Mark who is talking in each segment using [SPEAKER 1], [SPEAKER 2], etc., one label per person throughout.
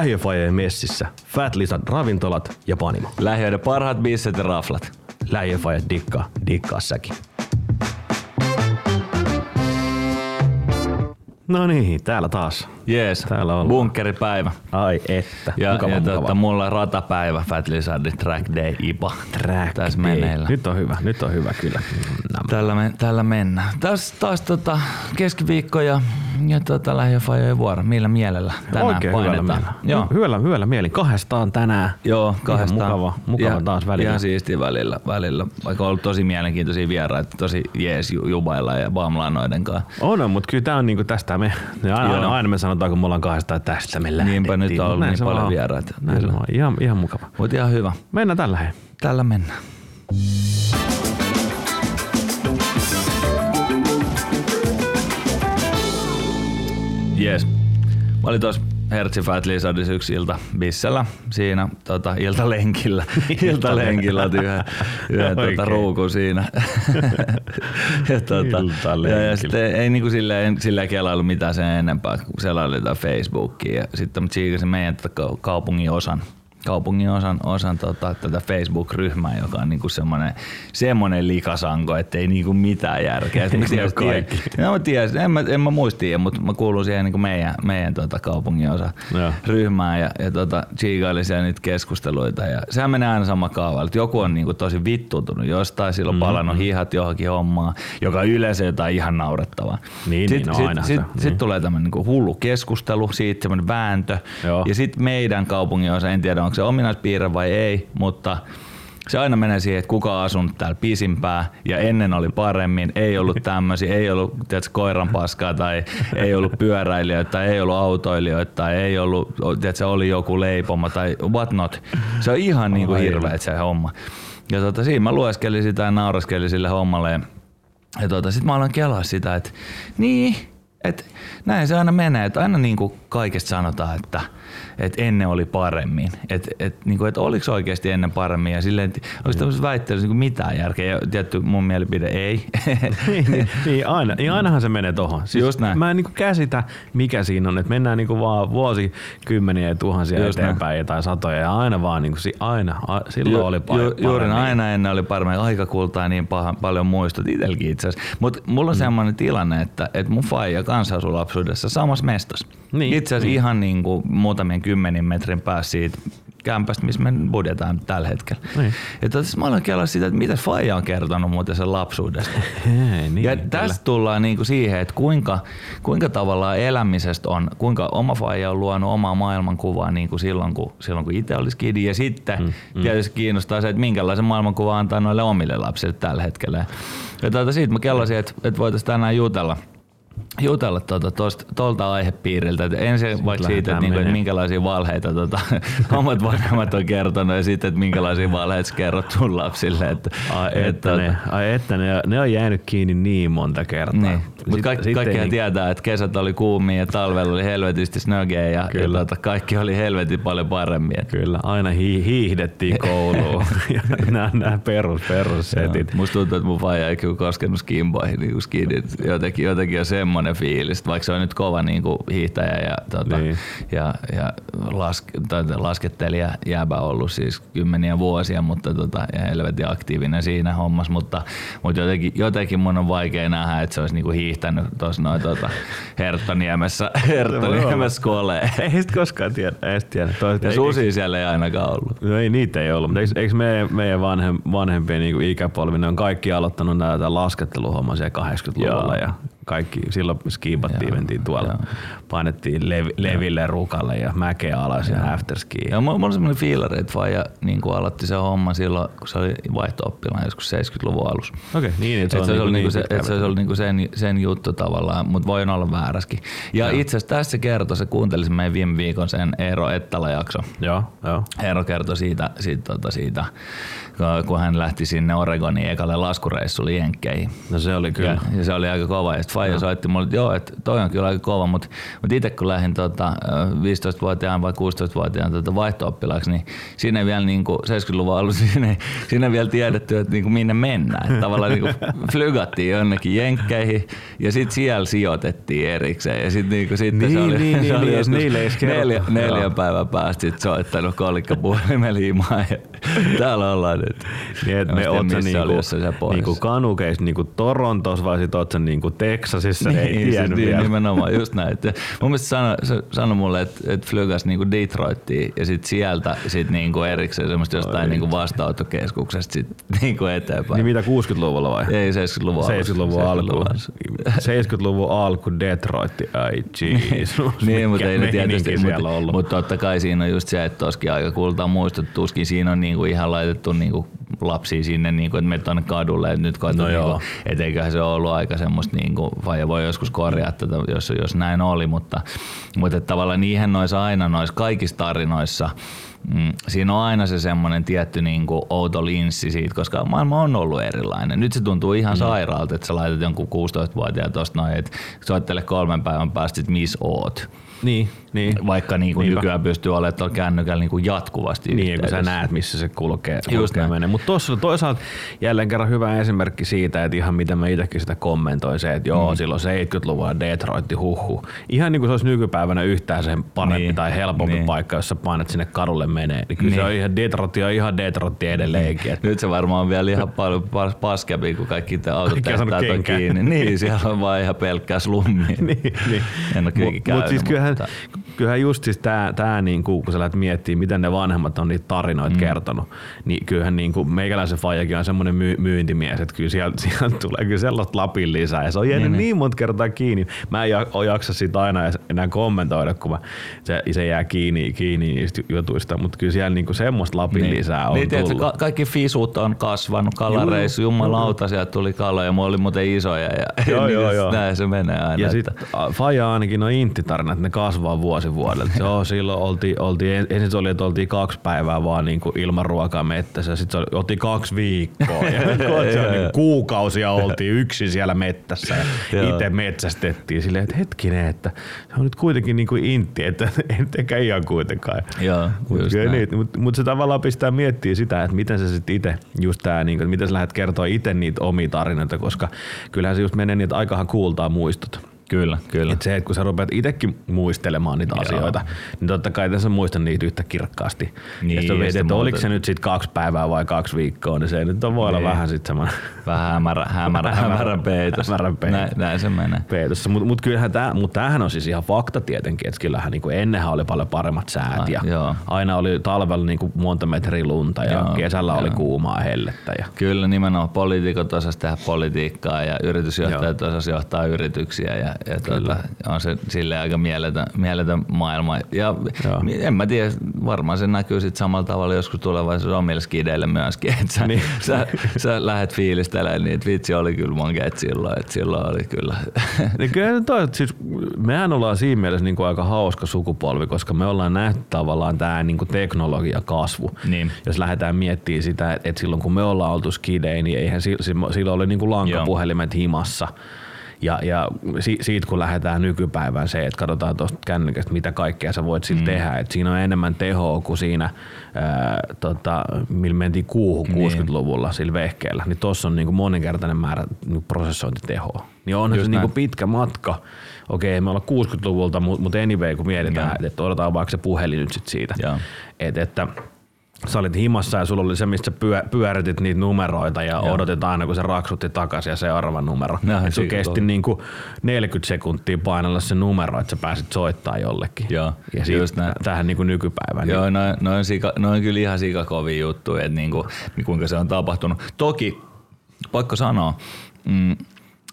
[SPEAKER 1] Lähiöfajeen messissä, Fat Lisan ravintolat ja panimo.
[SPEAKER 2] Lähiöiden parhaat bisset ja raflat.
[SPEAKER 1] Lähiöfajat dikkaa, dikkaa säkin. No niin, täällä taas.
[SPEAKER 2] Jees,
[SPEAKER 1] Täällä ollaan.
[SPEAKER 2] bunkkeripäivä.
[SPEAKER 1] Ai että,
[SPEAKER 2] Ja,
[SPEAKER 1] mukava,
[SPEAKER 2] ja
[SPEAKER 1] mukava.
[SPEAKER 2] tota, mulla on ratapäivä, Fat Lizardin Track Day IPA.
[SPEAKER 1] Track
[SPEAKER 2] Tässä
[SPEAKER 1] day.
[SPEAKER 2] meneillä.
[SPEAKER 1] Nyt on hyvä, nyt on hyvä kyllä. Nämä.
[SPEAKER 2] Tällä, me, tällä mennään. Taas, taas tota, keskiviikko ja, ja tota, lähiöfajojen vuoro. Millä mielellä tänään
[SPEAKER 1] Oikein hyvällä
[SPEAKER 2] painetaan?
[SPEAKER 1] mielellä.
[SPEAKER 2] Joo.
[SPEAKER 1] Hyvällä, hyvällä mielin. Kahdestaan tänään.
[SPEAKER 2] Joo, kahdestaan.
[SPEAKER 1] mukava- mukava
[SPEAKER 2] ja,
[SPEAKER 1] taas välillä.
[SPEAKER 2] Ihan siistiä välillä, välillä. Vaikka on ollut tosi mielenkiintoisia vieraita, tosi jees ju- jubailla ja baamlaanoiden kanssa.
[SPEAKER 1] On, mutta kyllä tää on niinku tästä me, aina, aina, aina, me sanotaan, kun me ollaan kahdestaan, että tästä me lähdettiin.
[SPEAKER 2] Niinpä nyt on ollut niin
[SPEAKER 1] se
[SPEAKER 2] paljon
[SPEAKER 1] vaan
[SPEAKER 2] vieraita.
[SPEAKER 1] Näin se on. Ihan, ihan mukava.
[SPEAKER 2] Mutta ihan hyvä.
[SPEAKER 1] Mennään tällä hei.
[SPEAKER 2] Tällä mennään. Jes. Mä olin tuossa Hertzi Fat Lizardissa yksi ilta bissellä siinä tota, iltalenkillä. iltalenkillä yhden, yhden tota, ruukun siinä. ja, tota, ja, ja sitten ei niinku silleen, silleen kelailu mitään sen enempää, kun selailin jotain Facebookia. Ja sitten mä tsiikasin meidän kaupungin osan kaupungin osan, osan tota, tätä Facebook-ryhmää, joka on niinku semmoinen, semmoinen likasanko, että ei niinku mitään järkeä. Mä
[SPEAKER 1] ole kaikki?
[SPEAKER 2] No, mä tiesin, en mä, en mä muistia, mutta mä kuulun siihen niinku meidän, meidän tota, kaupungin osa
[SPEAKER 1] Joo.
[SPEAKER 2] ryhmään ja, ja tota, siellä niitä keskusteluita. Ja sehän menee aina sama kaava, että joku on niinku tosi vittuutunut jostain, silloin
[SPEAKER 1] Mhm.
[SPEAKER 2] mm-hmm. palannut hihat johonkin hommaan, joka on yleensä jotain ihan naurettavaa.
[SPEAKER 1] Niin,
[SPEAKER 2] sitten
[SPEAKER 1] niin, no
[SPEAKER 2] sit,
[SPEAKER 1] ainahan
[SPEAKER 2] sit,
[SPEAKER 1] se,
[SPEAKER 2] sit
[SPEAKER 1] niin.
[SPEAKER 2] tulee tämmöinen niinku hullu keskustelu, siitä semmoinen vääntö.
[SPEAKER 1] Joo.
[SPEAKER 2] Ja sitten meidän kaupungin osa, en tiedä onko se ominaispiirre vai ei, mutta se aina menee siihen, että kuka on asunut täällä pisimpää ja ennen oli paremmin, ei ollut tämmöisiä, ei ollut tiedätkö, koiran paskaa tai ei ollut pyöräilijöitä tai ei ollut autoilijoita tai ei ollut, tiedätkö, oli joku leipoma tai what not. Se on ihan niin kuin hirveä se homma. Ja tota, siinä mä lueskelin sitä ja nauraskelin sille hommalle ja, ja tota, sit mä aloin kelaa sitä, että niin, että näin se aina menee, että aina niin kuin kaikesta sanotaan, että, että ennen oli paremmin. Että et, niin kuin, että oliko oikeasti ennen paremmin ja silleen, että onko tämmöisessä väittelyssä niin kuin mitään järkeä. Ja tietty mun mielipide ei.
[SPEAKER 1] niin, niin, niin, aina, niin ainahan se menee tohon. Siis
[SPEAKER 2] Just näin.
[SPEAKER 1] Mä en niinku käsitä, mikä siinä on. Että mennään niinku vaan vuosikymmeniä ja tuhansia
[SPEAKER 2] Just
[SPEAKER 1] eteenpäin tai satoja ja aina vaan niinku, si- aina, a, silloin oli
[SPEAKER 2] Ju, juuri
[SPEAKER 1] paremmin.
[SPEAKER 2] aina ennen oli paremmin aikakultaa niin paha, paljon muistot itselläkin itse asiassa. Mutta mulla on mm. semmoinen tilanne, että, että mun faija kanssa asui lapsuudessa samassa mestassa.
[SPEAKER 1] Niin,
[SPEAKER 2] itse asiassa
[SPEAKER 1] niin.
[SPEAKER 2] ihan niin kuin muutamien kymmenin metrin päässä siitä kämpästä, missä me budjetaan tällä hetkellä.
[SPEAKER 1] Niin.
[SPEAKER 2] Ja tässä mä olen kelaa sitä, että mitä faija on kertonut muuten sen lapsuudesta.
[SPEAKER 1] Hei, niin,
[SPEAKER 2] ja
[SPEAKER 1] kyllä.
[SPEAKER 2] tästä tullaan niinku siihen, että kuinka, kuinka tavallaan elämisestä on, kuinka oma faija on luonut omaa maailmankuvaa niinku silloin, kun, silloin, kun itse olisi kidi. Ja sitten mm, mm. tietysti kiinnostaa se, että minkälaisen maailmankuvan antaa noille omille lapsille tällä hetkellä. Ja tuota, siitä mä kellasin, että, että voitaisiin tänään jutella jutella tuolta, tuolta aihepiiriltä. Et ensin vaikka siitä, että, niinku, että
[SPEAKER 1] menee.
[SPEAKER 2] minkälaisia valheita tota, omat vanhemmat on kertonut ja sitten, että minkälaisia valheita sä kerrot sun lapsille. Että,
[SPEAKER 1] Ai
[SPEAKER 2] et,
[SPEAKER 1] että,
[SPEAKER 2] tota,
[SPEAKER 1] ne, ai että ne, ne on jäänyt kiinni niin monta kertaa.
[SPEAKER 2] niin. Mutta kaikki, kaikkihan
[SPEAKER 1] niinku-
[SPEAKER 2] tietää, että kesät oli kuumia ja talvella oli helvetisti snögeä ja, ja
[SPEAKER 1] Kyllä.
[SPEAKER 2] tota, kaikki oli helvetin paljon paremmin. Et,
[SPEAKER 1] Kyllä, aina hi- hiihdettiin kouluun. Ja nämä, nämä perus, perussetit.
[SPEAKER 2] Musta tuntuu, että mun faija ei kyllä koskenut skimboihin niin. Jotenkin, jotenkin on semmoinen fiilis, että vaikka se on nyt kova niin kuin hiihtäjä ja, tota,
[SPEAKER 1] Niin.
[SPEAKER 2] ja, ja lask, tai laskettelija jääbä ollut siis kymmeniä vuosia, mutta tota, ja helvetin aktiivinen siinä hommassa, mutta, mutta jotenkin, jotenkin mun on vaikea nähdä, että se olisi niinku hiihtänyt tuossa noin tota, Herttoniemessä, Herttoniemessä koleen.
[SPEAKER 1] Ei sit koskaan tiedä. Ei sit tiedä. Toiset,
[SPEAKER 2] Ja susi siellä ei ainakaan ollut.
[SPEAKER 1] No ei niitä ei ollut, mutta eikö, eikö meidän, meidän vanhem, vanhempien niin ikäpolvi, ne on kaikki aloittanut näitä lasketteluhommaa siellä 80-luvulla
[SPEAKER 2] Joo.
[SPEAKER 1] ja kaikki, silloin skiipattiin,
[SPEAKER 2] Joo,
[SPEAKER 1] mentiin tuolla,
[SPEAKER 2] joo.
[SPEAKER 1] painettiin lev, leville rukalle ja mäkeä alas ja afterski.
[SPEAKER 2] Ja mulla on semmoinen fiilari, että faija niin aloitti sen homman silloin, kun se oli vaihto-oppilaan joskus 70-luvun alussa.
[SPEAKER 1] Okei, niin, että
[SPEAKER 2] Et se, olisi ollut
[SPEAKER 1] niin
[SPEAKER 2] niinku se,
[SPEAKER 1] pitkä
[SPEAKER 2] et se olisi ollut niinku sen, sen juttu tavallaan, mutta voi olla vääräskin. Ja itse asiassa tässä se kertoi, se kuuntelisin meidän viime viikon sen Eero Ettala jakso.
[SPEAKER 1] Joo, joo.
[SPEAKER 2] Eero kertoi siitä, siitä, tota, siitä, kun hän lähti sinne Oregoniin ekalle laskureissulle Jenkkeihin.
[SPEAKER 1] No se oli kyllä.
[SPEAKER 2] Ja, ja, se oli aika kova. Ja sitten faija soitti mulle, että joo, että toi on kyllä aika kova, mutta, mutta itse kun lähdin tota, 15-vuotiaan vai 16-vuotiaan tota vaihto niin siinä vielä niin kuin 70-luvun alussa, siinä siinä vielä tiedetty, että niin kuin minne mennään. Että tavallaan niin kuin flygattiin jonnekin jenkkeihin ja sitten siellä sijoitettiin erikseen. Ja sitten niin sitten niin, se oli, niin, se oli niin, niin, neljä, neljä päivän päästä sit soittanut kolikkapuhelimella himaan. Ja täällä ollaan nyt.
[SPEAKER 1] Niin, että me oot niinku, niinku kanukeissa niinku Torontossa vai sit oot niinku Texasissa, niin, ei
[SPEAKER 2] siis, niin, nimenomaan, just näin. Et mun mielestä sano, se sanoi mulle, että et flygas niinku Detroittiin ja sit sieltä sit niinku erikseen semmoista jostain niinku vastaanottokeskuksesta sit niinku eteenpäin.
[SPEAKER 1] Niin mitä 60-luvulla vai?
[SPEAKER 2] Ei 70-luvun
[SPEAKER 1] 70-luvun alku. 70-luvun alku Detroit, ai jeez.
[SPEAKER 2] niin, mutta ei ne tietysti, mutta, mutta totta kai siinä on just se, että toskin aika kultaa muistut, tuskin siinä on niinku ihan laitettu niinku lapsia sinne, niinku, että menet tuonne kadulle, että nyt koetaan, no niinku, et eiköhän se ole ollut aika semmoista, niinku, vai voi joskus korjaa tätä, jos, jos näin oli, mutta, mutta tavallaan niihin noissa aina noissa kaikissa tarinoissa, Mm, siinä on aina se semmoinen tietty niin kuin outo linssi siitä, koska maailma on ollut erilainen. Nyt se tuntuu ihan mm. sairaalta, että sä laitat jonkun 16-vuotiaan tuosta noin, että soittele kolmen päivän päästä, että missä oot.
[SPEAKER 1] Niin, niin.
[SPEAKER 2] Vaikka niin kuin nykyään pystyy olemaan tuolla kännykällä niin kuin jatkuvasti
[SPEAKER 1] Niin, kun sä näet, missä se kulkee. Just kulkee menee. Mutta tuossa toisaalta jälleen kerran hyvä esimerkki siitä, että ihan mitä mä itsekin sitä kommentoin, se, että joo, mm. silloin 70-luvulla Detroitti huhu. Ihan niin kuin se olisi nykypäivänä yhtään sen parempi niin. tai helpompi niin. paikka, jos sä painat sinne kadulle menee. Niin kyllä niin. se on ihan Detroit on ihan Detroit edelleenkin.
[SPEAKER 2] Nyt se varmaan on vielä ihan paljon paskempi, kun kaikki te autot on kiinni. Niin, siellä on vaan ihan pelkkää slummia. niin, niin. En ole Mut,
[SPEAKER 1] siis kyllähän, kyllähän just siis tää, tää niinku, kun sä lähdet miettimään, miten ne vanhemmat on niitä tarinoita mm. kertonut, niin kyllähän niinku, meikäläisen faijakin on semmoinen myy- myyntimies, että kyllä sieltä, sieltä tulee kyllä sellaista lapin lisää ja se on jäänyt niin, niin, niin monta kertaa kiinni. Mä en jaksa sitä aina enää kommentoida, kun mä, se, se jää kiinni, kiinni niistä jutuista, mutta kyllä siellä niinku semmoista lapin niin. lisää on
[SPEAKER 2] niin,
[SPEAKER 1] tullut. Tiedätkö,
[SPEAKER 2] ka- kaikki fisut on kasvanut, kalareissu, jumalauta, sieltä tuli kaloja, ja oli muuten isoja ja joo, niin, joo, joo. näin se menee aina.
[SPEAKER 1] Ja sitten faija ainakin on intti-tarina, että ne kasvaa vuosi vuodelta. Joo, silloin oltiin, oltiin, ensin se oli, että oltiin kaksi päivää vaan niin kuin ilman ruokaa mettässä. Sitten se oltiin kaksi viikkoa. Ja niin kuukausia oltiin yksin siellä mettässä. Ja itse metsästettiin silleen, että hetkinen, että se on nyt kuitenkin niin kuin intti, että ei tekä ihan kuitenkaan. Mutta niin, mut, mut se tavallaan pistää miettiä sitä, että miten se sitten itse, just tää, niin että miten sä lähdet kertoa itse niitä omia tarinoita, koska kyllähän se just menee niin, että aikahan kuultaa muistot.
[SPEAKER 2] Kyllä, kyllä.
[SPEAKER 1] Et se, että kun sä rupeat itsekin muistelemaan niitä Joo. asioita, niin totta kai tässä muistan niitä yhtä kirkkaasti. Niin, ja sitten mietit, että oliko se nyt sitten kaksi päivää vai kaksi viikkoa, niin se nyt on voi olla niin. vähän sitten semmoinen...
[SPEAKER 2] Vähän hämärä, hämärä, hämärä peitos. Hämärä peitos. Näin, näin, se menee.
[SPEAKER 1] Peitossa. Mutta mut kyllähän tämä, mut tämähän on siis ihan fakta tietenkin, että kyllähän niin ennenhän oli paljon paremmat säät ja joo. aina oli talvella niin kuin monta metriä lunta ja joo, kesällä joo. oli kuumaa hellettä. Ja...
[SPEAKER 2] Kyllä nimenomaan poliitikot osas tehdä politiikkaa ja yritysjohtajat osas johtaa yrityksiä ja ja tuota, on se sille aika mieletön, mieletön maailma. Ja Joo. en mä tiedä, varmaan se näkyy sitten samalla tavalla joskus tulevaisuudessa omille skideille myöskin. Että sä, niin. sä, sä, lähdet fiilistelemään niin, että vitsi oli kyllä monkeet silloin, että silloin oli kyllä.
[SPEAKER 1] Niin kyllä toi, siis mehän ollaan siinä mielessä niin kuin aika hauska sukupolvi, koska me ollaan nähty tavallaan tämä niin teknologia kasvu. Niin. Jos lähdetään miettimään sitä, että silloin kun me ollaan oltu skidei, niin eihän silloin oli niin kuin lankapuhelimet Joo. himassa. Ja, ja siitä kun lähdetään nykypäivään se, että katsotaan tuosta kännykästä, mitä kaikkea sä voit sillä mm. tehdä. Et siinä on enemmän tehoa kuin siinä, ää, tota, millä mentiin kuuhun niin. 60-luvulla sillä vehkeellä. Niin tuossa on niinku moninkertainen määrä niinku prosessointitehoa. Niin onhan Just se niinku pitkä matka. Okei, me ollaan 60-luvulta, mutta anyway, kun mietitään, että, että odotetaan vaikka se puhelin nyt sit siitä. Et, että sä olit himassa ja sulla oli se, mistä pyö, pyöritit niitä numeroita ja Joo. odotit aina, kun se raksutti takaisin ja seuraava numero. No, sun kesti niin kuin 40 sekuntia painella se numero, että sä pääsit soittaa jollekin. Joo, ja siitä tähän niin kuin nykypäivään.
[SPEAKER 2] Joo, niin. noin, noin, sika, noin kyllä ihan sikakovia juttuja, että niin kuin, kuinka se on tapahtunut. Toki, pakko sanoa, mm,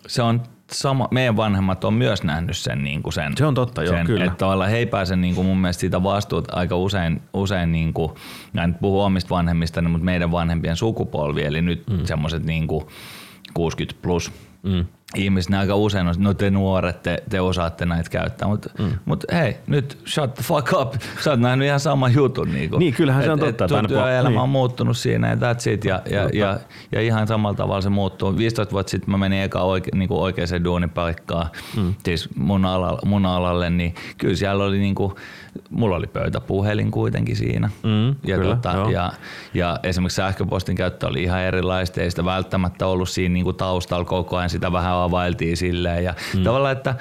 [SPEAKER 2] se on sama, meidän vanhemmat on myös nähnyt sen, niin kuin sen
[SPEAKER 1] Se on totta,
[SPEAKER 2] sen,
[SPEAKER 1] joo, kyllä.
[SPEAKER 2] Että tavallaan he ei pääse niin kuin mun mielestä siitä vastuut aika usein, usein niin kuin, en puhu omista vanhemmista, mutta meidän vanhempien sukupolvi, eli nyt mm. semmoiset niin 60 plus, mm ihmiset aika usein on, no te nuoret, te, te osaatte näitä käyttää, mutta mm. mut hei, nyt shut the fuck up, sä oot nähnyt ihan sama jutun. Niin,
[SPEAKER 1] kuin, niin kyllähän se on
[SPEAKER 2] totta.
[SPEAKER 1] Et,
[SPEAKER 2] työelämä niin. on muuttunut siinä ja that's it, ja, ja, ja, ja, ihan samalla tavalla se muuttuu. 15 vuotta sitten mä menin eka oike, niin kuin oikeaan duunipaikkaan, mm. siis mun, alalla, mun alalle, niin kyllä siellä oli niin kuin, mulla oli pöytäpuhelin kuitenkin siinä. Mm, ja, kyllä, tota, ja, ja, esimerkiksi sähköpostin käyttö oli ihan erilaista, ei sitä välttämättä ollut siinä niin kuin taustalla koko ajan, sitä vähän availtiin silleen. Ja mm. tavallaan, että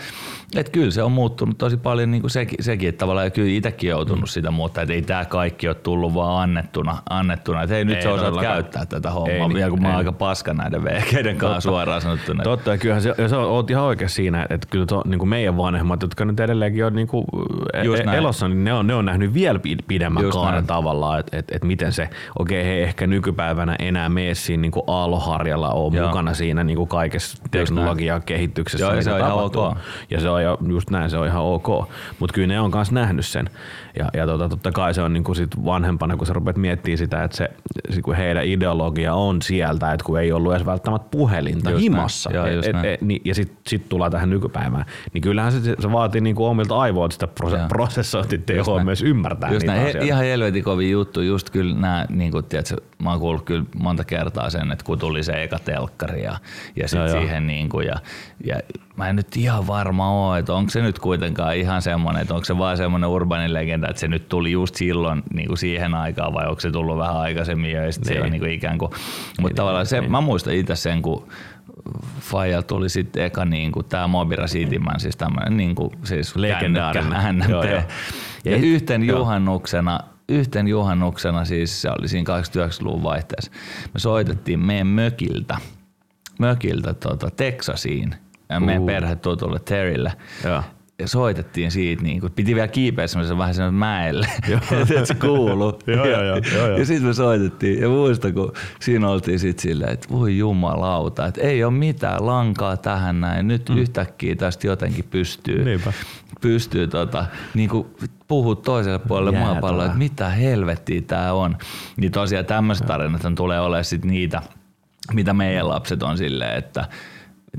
[SPEAKER 2] et kyllä se on muuttunut tosi paljon niin kuin sekin, sekin, että tavallaan kyllä itsekin joutunut mm. sitä muuttaa, että ei tämä kaikki ole tullut vaan annettuna, annettuna että hei nyt ei sä osaat käyttää tätä hommaa, ei, vielä kun ei, mä oon aika paska näiden vehkeiden kanssa suoraan sanottuna.
[SPEAKER 1] Totta, ja kyllähän se, ja sä oot ihan oikein siinä, että kyllä to, niin kuin meidän vanhemmat, jotka nyt edelleenkin on niin kuin e- elossa, niin ne on, ne on nähnyt vielä pidemmän Just kaaren näin. tavallaan, että et, et miten se, okei okay, he ehkä nykypäivänä enää mene siinä niin kuin aaloharjalla on mukana siinä niin kuin kaikessa teknologian kehityksessä.
[SPEAKER 2] Joo, se on ihan ok.
[SPEAKER 1] Ja se on ja just näin, se on ihan ok. Mutta kyllä ne on myös nähnyt sen. Ja, ja tota, totta kai se on niinku sit vanhempana, kun sä rupeat miettimään sitä, että se, sit kun heidän ideologia on sieltä, että kun ei ollut edes välttämättä puhelinta just himassa. Näin. Joo, et, et, et, niin, ja sitten sit tullaan tähän nykypäivään. Niin kyllähän se, se vaatii niinku omilta aivoilta sitä prose- prosessointitehoa myös ymmärtää
[SPEAKER 2] just
[SPEAKER 1] niitä
[SPEAKER 2] näin. asioita. Ihan helvetin kovin juttu. Just kyllä nämä, niin kuin, tiedätkö, mä oon kuullut kyllä monta kertaa sen, että kun tuli se eka telkkari ja, ja sitten siihen niin kuin, ja, ja mä en nyt ihan varma ole, että onko se nyt kuitenkaan ihan semmoinen, että onko se vaan semmoinen urbanin legenda, että se nyt tuli just silloin niin kuin siihen aikaan vai onko se tullut vähän aikaisemmin ja sitten niin. niin kuin ikään kuin, mutta niin, tavallaan se, niin. mä muistan itse sen, kun Faija tuli sitten eka niin kuin tämä Mobira Cityman, siis tämmöinen niin kuin, siis legendaarinen NMT. Joo, joo. Ja, ja yhten joo. juhannuksena yhten juhannuksena, siis se oli siinä 89-luvun vaihteessa, me soitettiin meidän mökiltä, mökiltä tuota, Texasiin ja meidän uh. perhetutulle Terrylle. Ja ja soitettiin siitä, niin kuin, piti vielä kiipeä semmoisen vähän semmoisen mäelle, että se kuuluu.
[SPEAKER 1] joo, joo, joo, joo.
[SPEAKER 2] ja sitten me soitettiin ja muista, kun siinä oltiin sitten silleen, että voi jumalauta, että ei ole mitään lankaa tähän näin, nyt mm. yhtäkkiä tästä jotenkin pystyy, Niinpä. pystyy tota, niin kuin puhua toiselle puolelle Jäätävä. maapalloa, että mitä helvettiä tämä on. Niin tosiaan tämmöiset tarinat tulee olemaan sitten niitä, mitä meidän lapset on silleen, että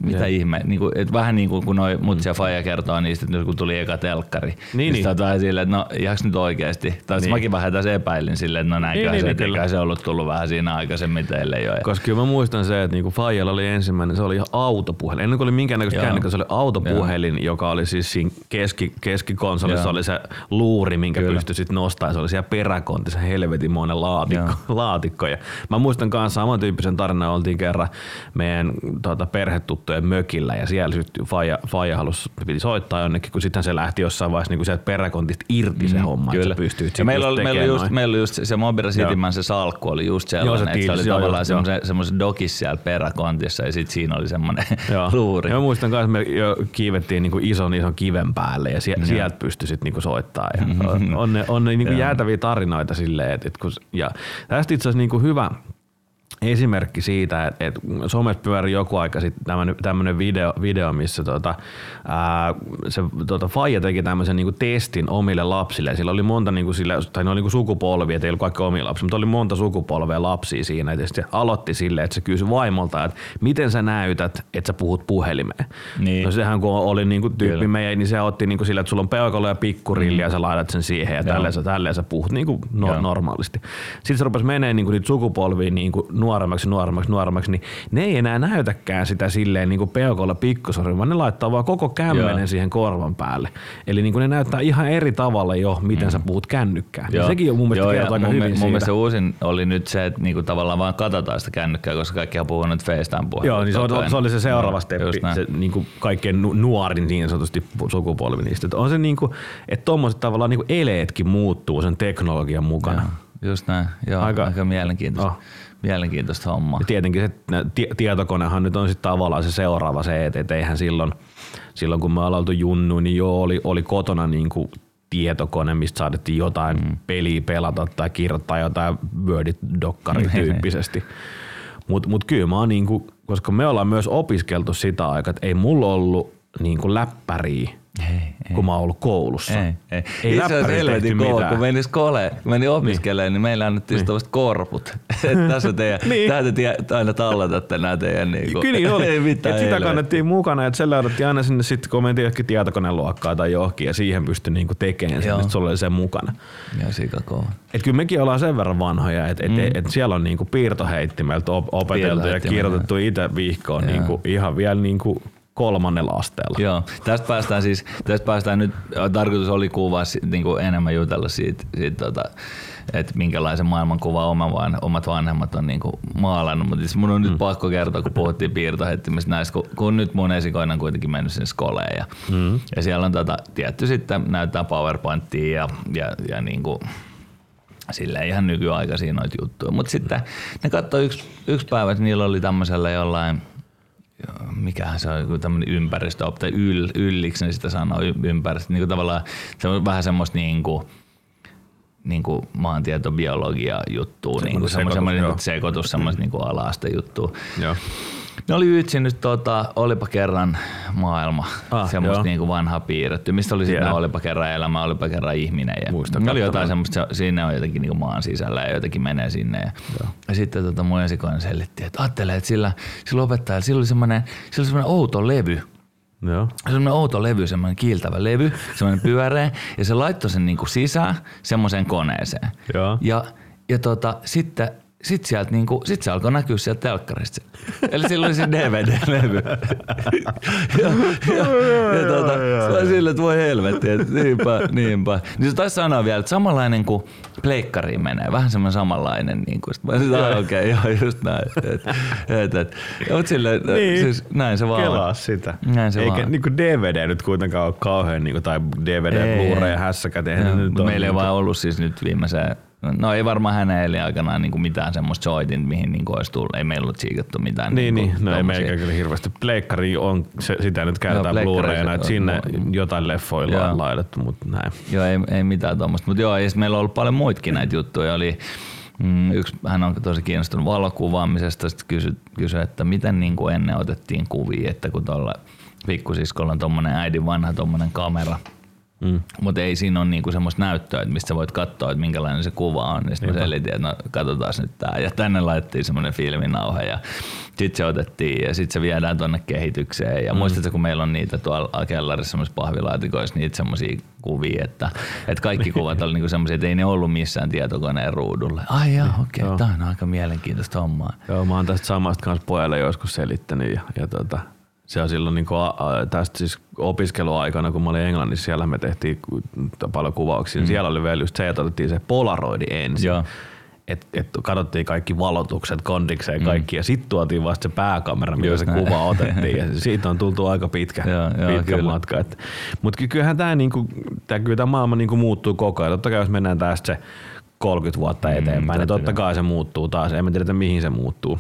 [SPEAKER 2] mitä ja. ihme, niin kuin, että vähän niin kuin kun noi mut ja Faija kertoo niistä, että nyt kun tuli eka telkkari, niin, niin. niin. silleen, että no jaks nyt oikeasti. Tai niin. mäkin vähän tässä epäilin silleen, että no näinköhän niin, niin se, niin, se ollut tullut vähän siinä aikaisemmin teille jo.
[SPEAKER 1] Koska kyllä mä muistan se, että niinku Faijalla oli ensimmäinen, se oli ihan autopuhelin. Ennen kuin oli minkäännäköistä kännykkä, se oli autopuhelin, Joo. joka oli siis siinä keski, keskikonsolissa Joo. oli se luuri, minkä kyllä. pystyi sitten nostamaan. Se oli siellä peräkontissa helvetimoinen laatikko. laatikko. Ja mä muistan kanssa samantyyppisen tarinan, oltiin kerran meidän tuota, perhetuttu tuttujen mökillä ja siellä sitten Faija, Faija halusi, piti soittaa jonnekin, kun sitten se lähti jossain vaiheessa niin kuin sieltä peräkontista irti se mm, homma, kyllä. että sä
[SPEAKER 2] ja meillä oli, meillä, just, meillä oli just se Mobira Cityman se salkku oli just sellainen, joo, se, että se oli joo, tavallaan semmoisen, semmoisen dokis siellä peräkontissa ja sitten siinä oli semmoinen luuri.
[SPEAKER 1] Ja mä muistan että me jo kiivettiin niin kuin ison ison kiven päälle ja sieltä, sieltä pystyi sitten niin soittaa. Ja on, on ne, on ne niin kuin jäätäviä tarinoita silleen, että, että kun, ja tästä itse asiassa niin kuin hyvä, esimerkki siitä, että, että somessa pyöri joku aika sitten tämmöinen video, video, missä tota, ää, se tota, Faija teki tämmöisen niinku testin omille lapsille. Sillä oli monta niinku sille, tai ne oli niinku sukupolvia, että ei ollut kaikki omia lapsia, mutta oli monta sukupolvea lapsia siinä. Ja sitten aloitti silleen, että se kysyi vaimolta, että miten sä näytät, että sä puhut puhelimeen. Niin. No sehän kun oli niinku tyyppi meidän, niin se otti niinku sille, että sulla on peukalo ja pikkurilli mm. ja sä laitat sen siihen ja tälleen sä, tälleen sä puhut niinku no, normaalisti. Sitten se rupesi menee niinku sukupolviin niinku nuoremmaksi, nuoremmaksi, nuoremmaksi, niin ne ei enää näytäkään sitä silleen niin kuin peukolla pikkusormi, vaan ne laittaa vaan koko kämmenen Joo. siihen korvan päälle. Eli niin kuin ne näyttää ihan eri tavalla jo, miten mm. sä puhut kännykkää. Ja sekin on mun mielestä Joo, aika mun, hyvin
[SPEAKER 2] Mun mielestä uusin oli nyt se, että niinku tavallaan vaan katsotaan sitä kännykkää, koska kaikki on puhunut FaceTime puhelua.
[SPEAKER 1] Joo, niin se, on, se oli se seuraava steppi, se niin kuin kaikkein nuorin niin sanotusti sukupolvi niistä. Että on se niin kuin, että tuommoiset tavallaan niin kuin eleetkin muuttuu sen teknologian mukana.
[SPEAKER 2] Joo, just näin. Joo, aika, aika mielenkiintoista. Oh mielenkiintoista hommaa.
[SPEAKER 1] Ja tietenkin se tietokonehan nyt on sitten tavallaan se seuraava se, että et eihän silloin, silloin kun me ollaan oltu junnu, niin joo, oli, oli kotona niin kuin tietokone, mistä saatettiin jotain mm. peliä pelata tai kirjoittaa jotain Word-dokkari tyyppisesti. Mutta mut kyllä mä oon niinku, koska me ollaan myös opiskeltu sitä aikaa, että ei mulla ollut niinku läppäriä
[SPEAKER 2] ei,
[SPEAKER 1] kun mä oon ollut koulussa.
[SPEAKER 2] Ei, ei. ei Itse asiassa helvetin kova, kun meni skole, meni opiskelemaan, niin, niin meillä annettiin niin. korput. tässä teidän, niin. täältä te aina tallatatte nämä teidän niin kuin,
[SPEAKER 1] Kyllä oli. ei mitään et sitä kannettiin mukana, että se löydettiin aina sinne sitten, kun mentiin johonkin tietokoneluokkaa tai johonkin, ja siihen pystyi niinku tekemään sen, että se oli sen mukana.
[SPEAKER 2] Ja sika kova.
[SPEAKER 1] Et kyllä mekin ollaan sen verran vanhoja, että et, mm. et, et siellä on niinku piirtoheittimeltä opeteltu ja kirjoitettu itse vihkoon niinku ihan vielä niinku kolmannella asteella.
[SPEAKER 2] Joo, tästä päästään siis, tästä päästään nyt, tarkoitus oli kuvaa niin kuin enemmän jutella siitä, siitä tota, että minkälaisen maailmankuva oma vaan, omat vanhemmat on niin kuin maalannut. Mutta siis mun on mm. nyt pakko kertoa, kun puhuttiin piirtohettimistä näistä, kun, kun, nyt mun esikoinen on kuitenkin mennyt sinne skoleen ja, mm. ja siellä on tota, tietty sitten näyttää PowerPointia ja, ja, ja niin kuin, sillä ihan nykyaikaisia noita juttuja. Mutta sitten ne katsoi yksi, yksi päivä, että niillä oli tämmöisellä jollain – mikähän se on, joku tämmöinen ympäristö, tai yl, ylliksi ne sitä sanoo, ympäristö, niin kuin tavallaan se on vähän semmoista niin kuin, niin kuin maantieto-biologia juttua, niin kuin semmoinen sekoitus, niin semmoista niin ala-aste juttua. Joo. Ne oli ytsinyt, tota, olipa kerran maailma, ah, semmoista niin kuin vanhaa piirretty, mistä oli sitten olipa kerran elämä, olipa kerran ihminen. Ja Muista ne oli jotain semmoista, siinä on jotenkin niin kuin maan sisällä ja jotenkin menee sinne. Ja, ja sitten tota, mun esikoinen selitti, että ajattelee, että sillä, sillä opettajalla sillä oli semmoinen, sillä oli semmoinen outo levy, Joo. Semmoinen outo levy, semmoinen kiiltävä levy, semmoinen pyöreä, ja se laittoi sen niinku sisään semmoiseen koneeseen. Joo. Ja, ja tota, sitten sit sieltä niinku, sit se alkoi näkyä sieltä telkkarista. Eli silloin oli se DVD-levy. ja, ja, ja tota, se oli sille, että voi helvetti, että niinpä, niinpä. Niin se taisi sanoa vielä, että samanlainen kuin pleikkariin menee, vähän semmoinen samanlainen. Niin kuin, mä sanoin, okei, okay, joo, just näin. Et, et, et. Mut sille, niin. siis, näin se vaan
[SPEAKER 1] Kelaa sitä. Näin se Eikä vaan. Niin kuin DVD nyt kuitenkaan ole kauhean, niin kuin, tai DVD, Blu-ray ja hässäkät.
[SPEAKER 2] Meillä ei vaan ollut siis nyt viimeiseen No ei varmaan hänen elinaikanaan niin mitään semmoista soitin, mihin niin olisi tullut. Ei meillä ollut siikattu mitään.
[SPEAKER 1] Niin, niin, niin. no ei meikään kyllä hirveästi. Pleikkari on, se, sitä nyt käytetään Blu-rayna, että sinne no, jotain leffoilla on laitettu, mutta näin.
[SPEAKER 2] Joo, ei, ei mitään tuommoista. Mutta joo, ja meillä on ollut paljon muitakin näitä juttuja. Oli, mm, yksi, hän on tosi kiinnostunut valokuvaamisesta, sitten kysyi, kysy, että miten niin kuin ennen otettiin kuvia, että kun tuolla pikkusiskolla on tuommoinen äidin vanha tuommoinen kamera – Mm. Mutta ei siinä ole niinku semmoista näyttöä, että mistä voit katsoa, että minkälainen se kuva on. Niin sitten selitin, että no katsotaan nyt tää. Ja tänne laitettiin semmoinen filminauha ja sitten se otettiin ja sitten se viedään tuonne kehitykseen. Ja mm. muistatko, kun meillä on niitä tuolla kellarissa semmoisissa pahvilaatikoissa niitä semmoisia kuvia, että, että kaikki kuvat oli niinku semmoisia, että ei ne ollut missään tietokoneen ruudulla. Ai joo, okei, okay, tämä on aika mielenkiintoista hommaa.
[SPEAKER 1] Joo, mä oon tästä samasta kanssa pojalle joskus selittänyt ja, ja tota, se on silloin niin kuin, tästä siis opiskeluaikana, kun mä olin Englannissa, siellä me tehtiin paljon kuvauksia. Mm. Siellä oli vielä just se, että otettiin se polaroidi ensin. Joo. Et, et katsottiin kaikki valotukset kondikseen kaikki mm. ja sitten tuotiin vasta se pääkamera, millä se kuva otettiin ja siitä on tultu aika pitkä, joo, pitkä joo, matka. Mutta kyllähän tämä niinku, tää, kyllä maailma niinku muuttuu koko ajan. Totta kai jos mennään tästä se 30 vuotta mm, eteenpäin, mm, niin totta kai se muuttuu taas. En tiedä, mihin se muuttuu.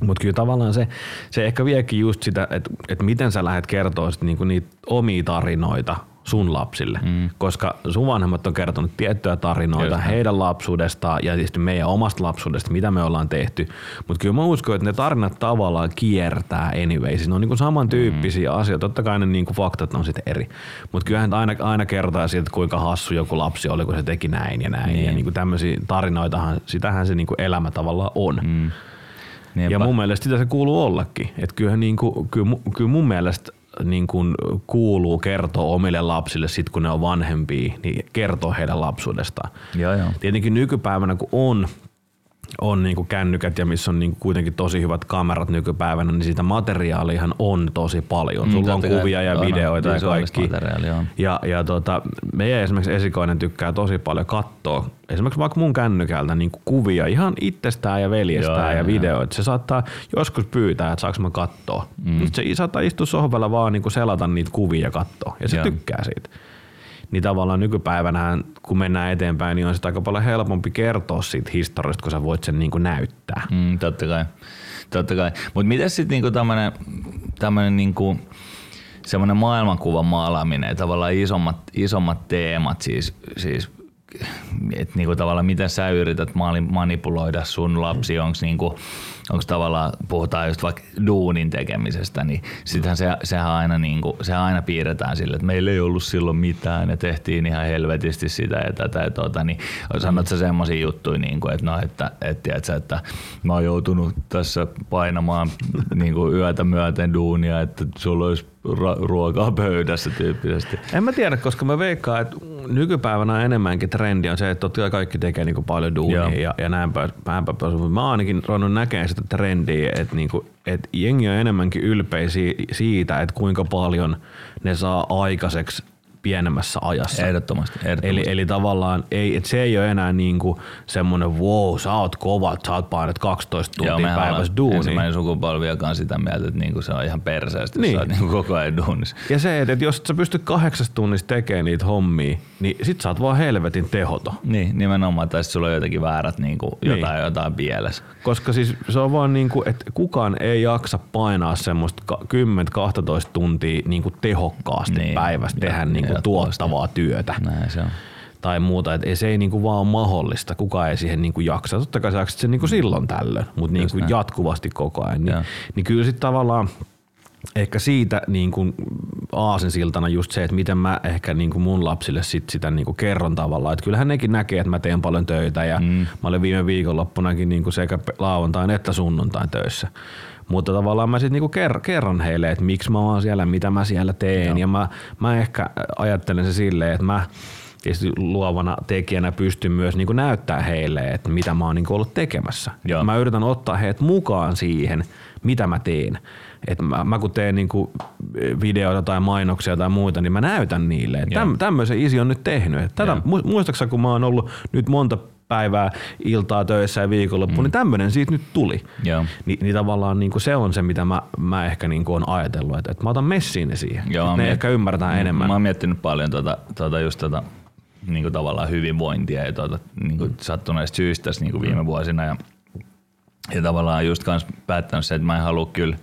[SPEAKER 1] Mutta kyllä tavallaan se, se ehkä viekin just sitä, että et miten sä lähdet kertoa sit niinku niitä omia tarinoita sun lapsille, mm. koska sun vanhemmat on kertonut tiettyjä tarinoita Just heidän lapsuudestaan ja tietysti meidän omasta lapsuudesta, mitä me ollaan tehty, mutta kyllä mä uskon, että ne tarinat tavallaan kiertää anyway, siis ne on niinku samantyyppisiä mm. asioita, totta kai ne niinku faktat on sitten eri, mutta kyllähän aina, aina kertaa siitä, kuinka hassu joku lapsi oli, kun se teki näin ja näin niin. ja niinku tämmöisiä tarinoitahan, sitähän se niinku elämä tavallaan on. Mm. Niinpä. Ja mun mielestä sitä se kuuluu ollakin. Että kyllähän niin kuin, kyllä, kyllä mun mielestä niin kuin kuuluu kertoa omille lapsille sit kun ne on vanhempia, niin kertoa heidän lapsuudestaan. Joo, joo. Tietenkin nykypäivänä kun on on niinku kännykät ja missä on niinku kuitenkin tosi hyvät kamerat nykypäivänä, niin sitä materiaaliahan on tosi paljon. Mm, Sulla on kuvia ja videoita ja kaikki. Ja, ja tota, meidän esimerkiksi esikoinen tykkää tosi paljon katsoa esimerkiksi vaikka mun kännykältä niin kuvia ihan itsestään ja veljestään Joo, ja videoita. Se saattaa joskus pyytää, että saanko mä katsoa. Mm. Se saattaa istua sohvalla vaan niin selata niitä kuvia ja katsoa ja se Joo. tykkää siitä niin tavallaan nykypäivänä, kun mennään eteenpäin, niin on sitä aika paljon helpompi kertoa siitä historiasta, kun sä voit sen niin kuin näyttää.
[SPEAKER 2] Mm, totta kai. Totta kai. Mutta miten sitten niinku tämmöinen niinku, maailmankuvan maalaaminen, tavallaan isommat, isommat teemat, siis, siis että niinku tavallaan miten sä yrität manipuloida sun lapsi, onko niinku, onko tavallaan, puhutaan just vaikka duunin tekemisestä, niin sittenhän se, sehän aina, niinku, sehän aina piirretään sille, että meillä ei ollut silloin mitään ja tehtiin ihan helvetisti sitä ja tätä ja tota, niin sanot sä semmoisia juttuja, niinku, että no, että, et, tiedätkö, että mä oon joutunut tässä painamaan niinku yötä myöten duunia, että sulla olisi ruokaa pöydässä tyyppisesti.
[SPEAKER 1] En mä tiedä, koska mä veikkaan, että nykypäivänä enemmänkin trendi on se, että totta kaikki tekee niinku paljon duunia Joo. ja, ja näin päin, päin Mä oon ainakin ruvennut näkemään sitä trendiä, että, niinku, että jengi on enemmänkin ylpeä siitä, että kuinka paljon ne saa aikaiseksi pienemmässä ajassa.
[SPEAKER 2] Ehdottomasti. ehdottomasti.
[SPEAKER 1] Eli, eli tavallaan ei, et se ei ole enää niinku semmoinen wow, sä oot kova, sä oot painat 12 tuntia Joo, päivässä duuni.
[SPEAKER 2] Ensimmäinen sukupolvi, joka on sitä mieltä, että niinku se on ihan perseestä, niin. sä oot niinku koko ajan duunissa.
[SPEAKER 1] Ja se, että et jos sä pystyt kahdeksasta tunnista tekemään niitä hommia, niin sit sä oot vaan helvetin tehoto.
[SPEAKER 2] Niin, nimenomaan, tai sulla on jotenkin väärät niinku, jotain, niin. jotain pielessä.
[SPEAKER 1] Koska siis se on vaan niinku, että kukaan ei jaksa painaa semmoista 10-12 tuntia niinku tehokkaasti niin. päivässä tehdä niinku niinku tuottavaa työtä.
[SPEAKER 2] Näin se on.
[SPEAKER 1] Tai muuta, että se ei niinku vaan ole mahdollista. Kukaan ei siihen niinku jaksa. Totta kai sä sen niinku silloin tällöin, mutta niinku jatkuvasti koko ajan. Niin, niin kyllä sitten tavallaan ehkä siitä niin kuin aasinsiltana just se, että miten mä ehkä niin kuin mun lapsille sit sitä niin kuin kerron tavallaan. Että kyllähän nekin näkee, että mä teen paljon töitä ja mm. mä olin viime viikonloppunakin niin kuin sekä lauantain että sunnuntain töissä. Mutta tavallaan mä sitten niinku ker- kerron heille, että miksi mä oon siellä, mitä mä siellä teen. Joo. Ja mä, mä ehkä ajattelen se silleen, että mä tietysti luovana tekijänä pystyn myös niinku näyttää heille, että mitä mä oon niinku ollut tekemässä. Joo. Mä yritän ottaa heidät mukaan siihen, mitä mä teen. Et mä, mä kun teen niinku videoita tai mainoksia tai muita, niin mä näytän niille, että tämmöisen isi on nyt tehnyt. Tätä, muistaaksä, kun mä oon ollut nyt monta päivää iltaa töissä ja viikonloppu, mm. niin tämmöinen siitä nyt tuli.
[SPEAKER 2] Joo.
[SPEAKER 1] Ni, niin tavallaan niin kuin se on se, mitä mä, mä ehkä niin kuin on ajatellut, että, että mä otan messiin ne siihen. Joo, ne miet... ehkä ymmärtää mm, enemmän.
[SPEAKER 2] Mä oon miettinyt paljon tuota, tuota just tuota, niin kuin tavallaan hyvinvointia ja tuota, niin kuin sattuneista syistä niin kuin viime vuosina. Ja, ja tavallaan just kans päättänyt se, että mä en halua kyllä,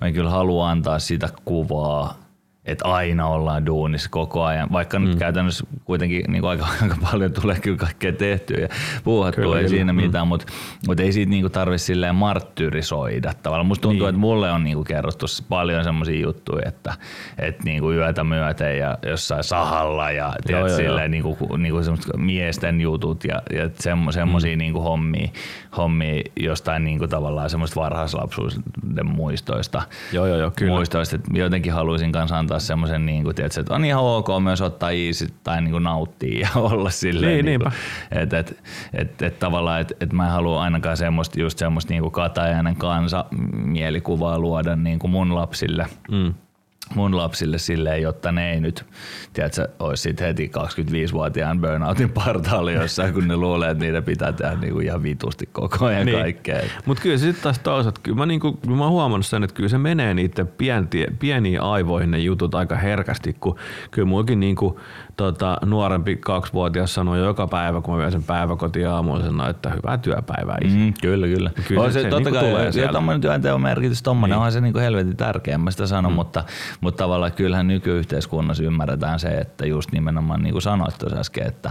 [SPEAKER 2] mä en kyllä halua antaa sitä kuvaa että aina ollaan duunissa koko ajan, vaikka mm. nyt käytännössä kuitenkin niin aika, aika paljon tulee kyllä kaikkea tehtyä ja puuhattua, kyllä, ei kyllä. siinä mm. mitään, mutta, mutta ei siitä niin tarvitse silleen marttyrisoida tavallaan. Musta tuntuu, niin. että mulle on niin kuin kerrottu paljon semmoisia juttuja, että, että niin kuin yötä myöten ja jossain sahalla ja tiedät, joo, silleen, Niin kuin, niin kuin miesten jutut ja, ja semmoisia mm. niin kuin hommia, hommia jostain niin kuin tavallaan semmoista varhaislapsuuden muistoista.
[SPEAKER 1] Joo, joo, joo, kyllä.
[SPEAKER 2] Muistoista, että jotenkin haluaisin kanssa antaa semmoisen, niin kuin, tiedätkö, että on ihan ok myös ottaa easy tai niin kuin nauttia ja olla silleen. Niin, niin että et, et, et, tavallaan, että et mä en halua ainakaan semmoista, just semmoista niin kuin katajainen kansa mielikuvaa luoda niin kuin mun lapsille. Mm mun lapsille silleen, jotta ne ei nyt, tiedätkö, olisi sit heti 25-vuotiaan burnoutin partaali jossain, kun ne luulee, että niitä pitää tehdä niinku ihan vitusti koko ajan niin. kaikkea.
[SPEAKER 1] Mutta kyllä se sitten taas toisaalta, kyllä mä, niinku, mä oon huomannut sen, että kyllä se menee niiden pieniin aivoihin ne jutut aika herkästi, kun kyllä muakin niinku, tota, nuorempi kaksivuotias sanoi joka päivä, kun mä vien sen päiväkotiin aamuisena, että hyvää työpäivää isi.
[SPEAKER 2] Mm, kyllä, kyllä. kyllä on se, se, totta niin kai, tulee ja tuommoinen työnteon merkitys, tuommoinen niin. on se niin kuin helvetin tärkeä, mä sitä sanon, mm. mutta, mutta tavallaan kyllähän nykyyhteiskunnassa ymmärretään se, että just nimenomaan niin kuin sanoit tuossa äsken, että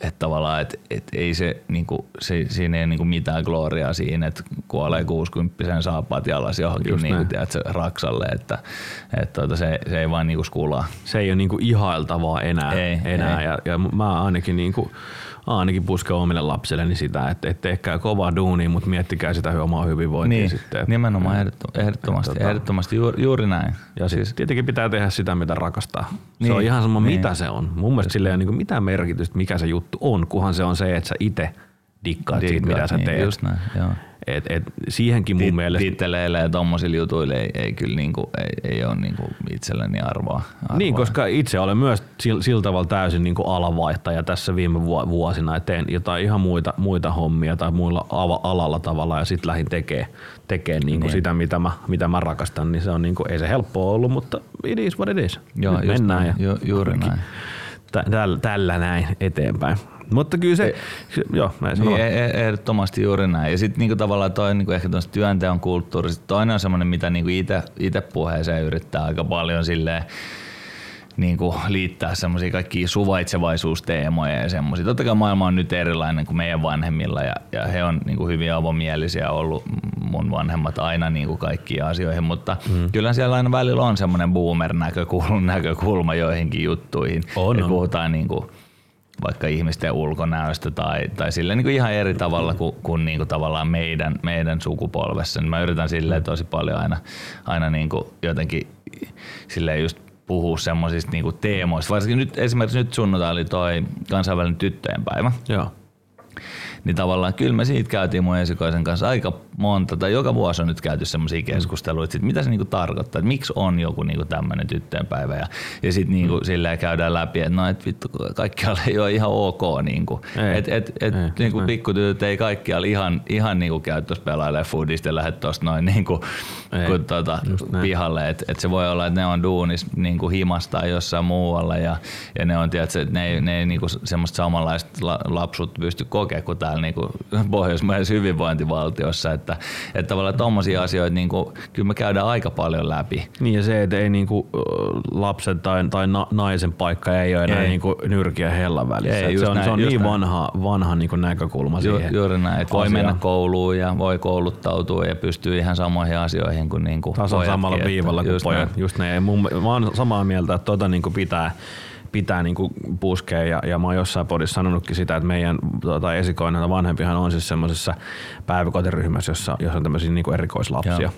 [SPEAKER 2] että tavallaan, et, et ei se, niinku, se, siinä ei niinku mitään gloriaa siinä, että kuolee 60 saapaat jalas johonkin niinku, tiedätkö, raksalle, että et, tuota, se, se, ei vaan niinku skulaa.
[SPEAKER 1] Se ei ole niinku ihailtavaa enää, ei, enää ei. Ja, ja mä ainakin niinku, ainakin puske omille lapsilleni sitä, että, että tehkää kovaa duunia, mutta miettikää sitä omaa hyvinvointia
[SPEAKER 2] niin,
[SPEAKER 1] sitten.
[SPEAKER 2] Nimenomaan ehdottomasti, tota, ehdottomasti juuri, juuri näin.
[SPEAKER 1] Ja siis, tietenkin pitää tehdä sitä, mitä rakastaa. Niin, se on ihan sama, niin. mitä se on. Mun mielestä sillä ei ole niin mitään merkitystä, mikä se juttu on, kunhan se on se, että sä itse dikkaat Dikkaat, siitä, mitä sä niin, teet.
[SPEAKER 2] Just näin, joo.
[SPEAKER 1] Et, et siihenkin mun Tit, mielestä...
[SPEAKER 2] Titteleille ja tommosille jutuille ei, ei kyllä niinku, ei, ei ole niinku itselleni arvoa, arvoa.
[SPEAKER 1] Niin, koska itse olen myös sillä, tavalla täysin niinku alavaihtaja tässä viime vuosina, että teen jotain ihan muita, muita hommia tai muilla alalla tavalla ja sitten lähdin tekee, tekee niinku niin. sitä, mitä mä, mitä mä rakastan, niin se on niinku, ei se helppoa ollut, mutta it is what it is.
[SPEAKER 2] Joo, Nyt mennään näin. ja ju, juuri näin.
[SPEAKER 1] Tällä, tällä näin eteenpäin. Mutta kyllä se, e, se joo,
[SPEAKER 2] näin niin, e, e, ehdottomasti juuri näin. Ja sitten niinku tavallaan toi niinku ehkä työnteon kulttuuri, sit toinen on semmoinen, mitä niinku itse puheeseen yrittää aika paljon silleen, niin kuin liittää semmoisia kaikki suvaitsevaisuusteemoja ja semmoisia. Totta kai maailma on nyt erilainen kuin meidän vanhemmilla ja, ja he on niin kuin hyvin avomielisiä ollut mun vanhemmat aina niin kuin kaikkiin asioihin, mutta mm. kyllä siellä aina välillä on semmoinen boomer-näkökulma näkökulma joihinkin juttuihin. On, on. puhutaan niin kuin, vaikka ihmisten ulkonäöstä tai, tai sille niin kuin ihan eri tavalla kuin, kuin, niin kuin tavallaan meidän, meidän sukupolvessa. Niin mä yritän silleen tosi paljon aina, aina niin kuin jotenkin silleen just puhua semmoisista niinku teemoista. Varsinkin nyt esimerkiksi nyt sunnuntai oli toi kansainvälinen tyttöjen päivä.
[SPEAKER 1] Joo
[SPEAKER 2] niin tavallaan kyllä me siitä käytiin mun esikoisen kanssa aika monta, tai joka vuosi on nyt käyty semmoisia keskusteluita, että mitä se niinku tarkoittaa, että miksi on joku niinku tämmöinen tyttöjenpäivä, ja, ja sitten niinku mm. silleen käydään läpi, että no et vittu, kaikkialla ei ole ihan ok, niinku. että et, et, ei, niinku pikkutytöt ei kaikkialla ihan, ihan niinku käy tuossa pelailemaan foodista ja lähde tuosta noin niinku, kun, tota, pihalle, että et se voi olla, että ne on duunis niinku himasta jossain muualla, ja, ja ne on, tiedätkö, ne ei, ne ei niinku semmoista samanlaista lapsut pysty kokemaan kuin täällä niinku pohjoismaisessa hyvinvointivaltiossa, että, että tavallaan tommosia asioita niinku, kyllä me käydään aika paljon läpi.
[SPEAKER 1] Niin ja se, että ei niinku lapsen tai, tai na, naisen paikka ei ole enää ei. niinku nyrkiä hellan välissä. Ei, se on, näin, se on niin näin. vanha, vanha niinku näkökulma Ju, siihen.
[SPEAKER 2] Juuri näin, että voi mennä kouluun ja voi kouluttautua ja pystyy ihan samoihin asioihin kuin niinku
[SPEAKER 1] Tasan samalla viivalla kuin pojat. Näin. Just näin. Mun, mä oon samaa mieltä, että tota niinku pitää pitää niinku puskea ja, ja mä oon jossain podissa sanonutkin sitä, että meidän tota, esikoinen vanhempihan on siis semmoisessa päiväkotiryhmässä, jossa, jossa on tämmöisiä niinku erikoislapsia. Joo.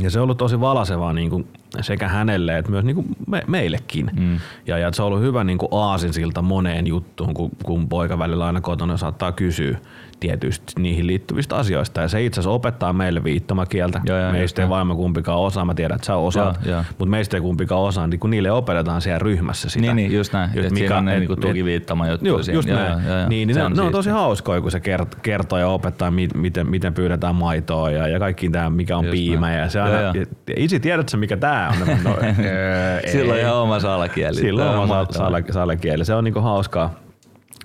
[SPEAKER 1] Ja se on ollut tosi valasevaa niin kuin sekä hänelle että myös niin kuin me, meillekin. Mm. Ja, ja se on ollut hyvä niin kuin aasinsilta moneen juttuun, kun, kun poika välillä aina kotona saattaa kysyä tietysti niihin liittyvistä asioista. Ja se itse asiassa opettaa meille viittomakieltä. Joo, joo, meistä ei vaimo kumpikaan osaa. Mä tiedän, että sä osaat, mutta meistä ei kumpikaan osaa. Niin kun niille opetetaan siellä ryhmässä sitä.
[SPEAKER 2] Niin, niin just näin. Just mikä, on ne niin tukiviittama juttu.
[SPEAKER 1] Ju, just näin. Joo, joo, joo. Niin, niin ne, on, ne on tosi hauskoja, kun se kertoo ja opettaa, miten, miten pyydetään maitoa ja, ja kaikki tämä, mikä on just piimä. Näin. Ja se aina, ja, isi, tiedätkö mikä tämä on? No,
[SPEAKER 2] Silloin ihan oma salakieli.
[SPEAKER 1] Silloin oma salakieli. Se on niinku hauskaa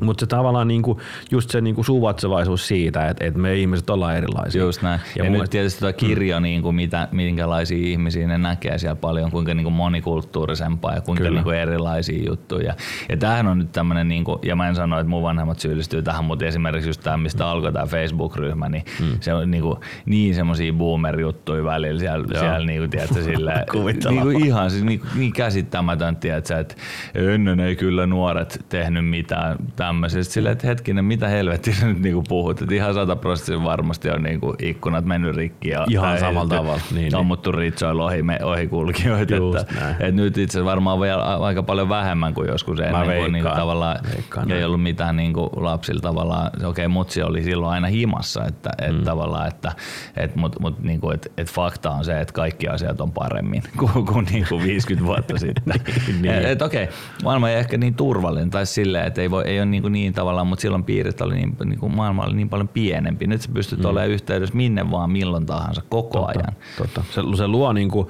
[SPEAKER 1] mutta se tavallaan niinku, just se niinku suvatsevaisuus siitä, että et me ihmiset ollaan erilaisia.
[SPEAKER 2] Just näin. Ja, ja nyt tietysti tuo kirjo, mm. niinku, mitä, minkälaisia ihmisiä ne näkee siellä paljon, kuinka niinku monikulttuurisempaa ja kuinka niinku erilaisia juttuja. Ja tämähän on nyt tämmöinen, niinku, ja mä en sano, että mun vanhemmat syyllistyy tähän, mutta esimerkiksi just tämä, mistä alkoi tämä Facebook-ryhmä, niin mm. se on niinku, niin semmoisia boomer-juttuja välillä siellä, siellä niinku, tiedätkö, silleen, niinku, ihan siis, niinku, niin käsittämätön, tiedätkö, että ennen ei kyllä nuoret tehnyt mitään tämmöisestä. Silleen, että hetkinen, mitä helvettiä nyt niinku puhut. Että ihan sataprosenttisesti varmasti on niinku ikkunat mennyt rikki. Ja
[SPEAKER 1] ihan samalla tavalla. Niin,
[SPEAKER 2] ammuttu niin. ritsoilla ohi, me, ohikulkijoita. Että, että, nyt itse varmaan vielä aika paljon vähemmän kuin joskus ennen. Mä veikkaan, niinku, tavallaan veikkaan, ei ollut mitään niinku lapsilla tavallaan. Okei, okay, mutsi oli silloin aina himassa. Että, et mm. tavallaan, että, et, mut, mut, niinku, et, et fakta on se, että kaikki asiat on paremmin kuin, kuin niinku 50 vuotta sitten. niin, niin. Et, et, okei, okay, maailma ei ehkä niin turvallinen tai silleen, että ei, voi, ei ole niin, kuin niin tavallaan, mutta silloin piirit oli niin, niin kuin maailma oli niin paljon pienempi. Nyt sä pystyt mm. olemaan yhteydessä minne vaan milloin tahansa koko totta, ajan.
[SPEAKER 1] Totta. Se, se luo niin kuin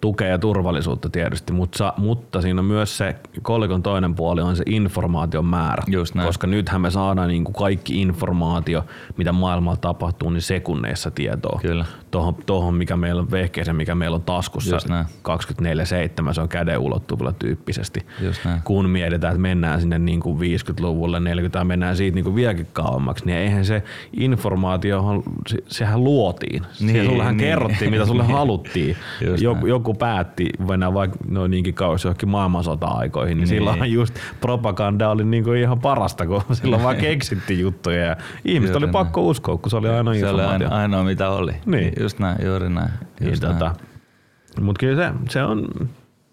[SPEAKER 1] tukea ja turvallisuutta tietysti, mutta, mutta siinä on myös se kolikon toinen puoli on se informaation määrä.
[SPEAKER 2] Just näin.
[SPEAKER 1] Koska nythän me saadaan niin kuin kaikki informaatio, mitä maailmalla tapahtuu, niin sekunneissa tietoa.
[SPEAKER 2] Kyllä.
[SPEAKER 1] Tuohon, tohon, mikä meillä on vehkeeseen, mikä meillä on taskussa 24-7, se on käden ulottuvilla tyyppisesti.
[SPEAKER 2] Just näin.
[SPEAKER 1] Kun mietitään, että mennään sinne niin kuin 50-luvulle, 40 mennään siitä niin kuin vieläkin kauemmaksi, niin eihän se informaatio, sehän luotiin. Niin, sullehan niin. kerrottiin, mitä sulle haluttiin. joku, joku päätti mennä vaikka no niinkin kauas johonkin maailmansota-aikoihin, niin, niin. silloin just propaganda oli niinku ihan parasta, kun silloin vaan keksittiin juttuja ja ihmiset oli pakko uskoa, kun se oli aina
[SPEAKER 2] Se oli aina, ainoa mitä oli. Niin. Just näin, juuri näin.
[SPEAKER 1] Niin, just niin, näin. Tota, Mutta kyllä se, se on,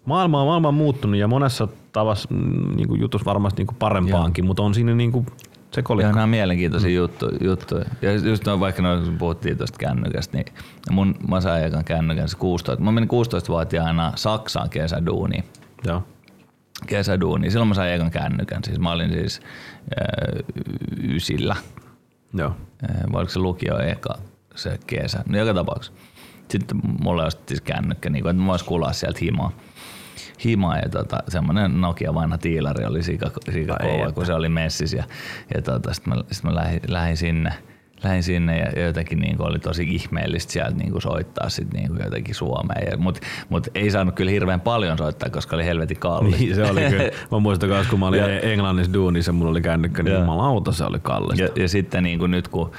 [SPEAKER 1] maailma on, maailma on muuttunut ja monessa tavassa mm, niin jutussa varmasti niin parempaankin, mutta on siinä niin kuin se kolikko.
[SPEAKER 2] Ja nämä mielenkiintoisia mm. juttu, juttuja. Ja just no, vaikka no, puhuttiin tuosta kännykästä, niin mun mä sain ekan kännykän 16. Mä menin 16-vuotiaana Saksaan kesäduuniin.
[SPEAKER 1] Joo.
[SPEAKER 2] Kesäduuniin. Silloin mä sain ekan kännykän. Siis mä olin siis äh, ysillä.
[SPEAKER 1] Joo.
[SPEAKER 2] Äh, vai oliko se lukio eka se kesä? No joka tapauksessa. Sitten mulle ostettiin kännykkä, niin kuin, että mä vois kulaa sieltä himaa hima ja tota, semmoinen Nokia vanha tiilari oli sika, sika kova, kun se oli messis ja, ja tota, sitten mä, sit mä lähdin, lähdin, sinne, lähdin sinne ja jotenkin niin kuin oli tosi ihmeellistä sieltä niin kuin soittaa sit niin kuin jotenkin Suomeen. Mutta mut ei saanut kyllä hirveän paljon soittaa, koska oli helvetin kallista.
[SPEAKER 1] Niin, se oli kyllä. Mä muistan myös, kun mä olin ja, Englannissa duunissa, mulla oli kännykkä, niin auto se oli kallista.
[SPEAKER 2] Ja, ja sitten niin kuin nyt kun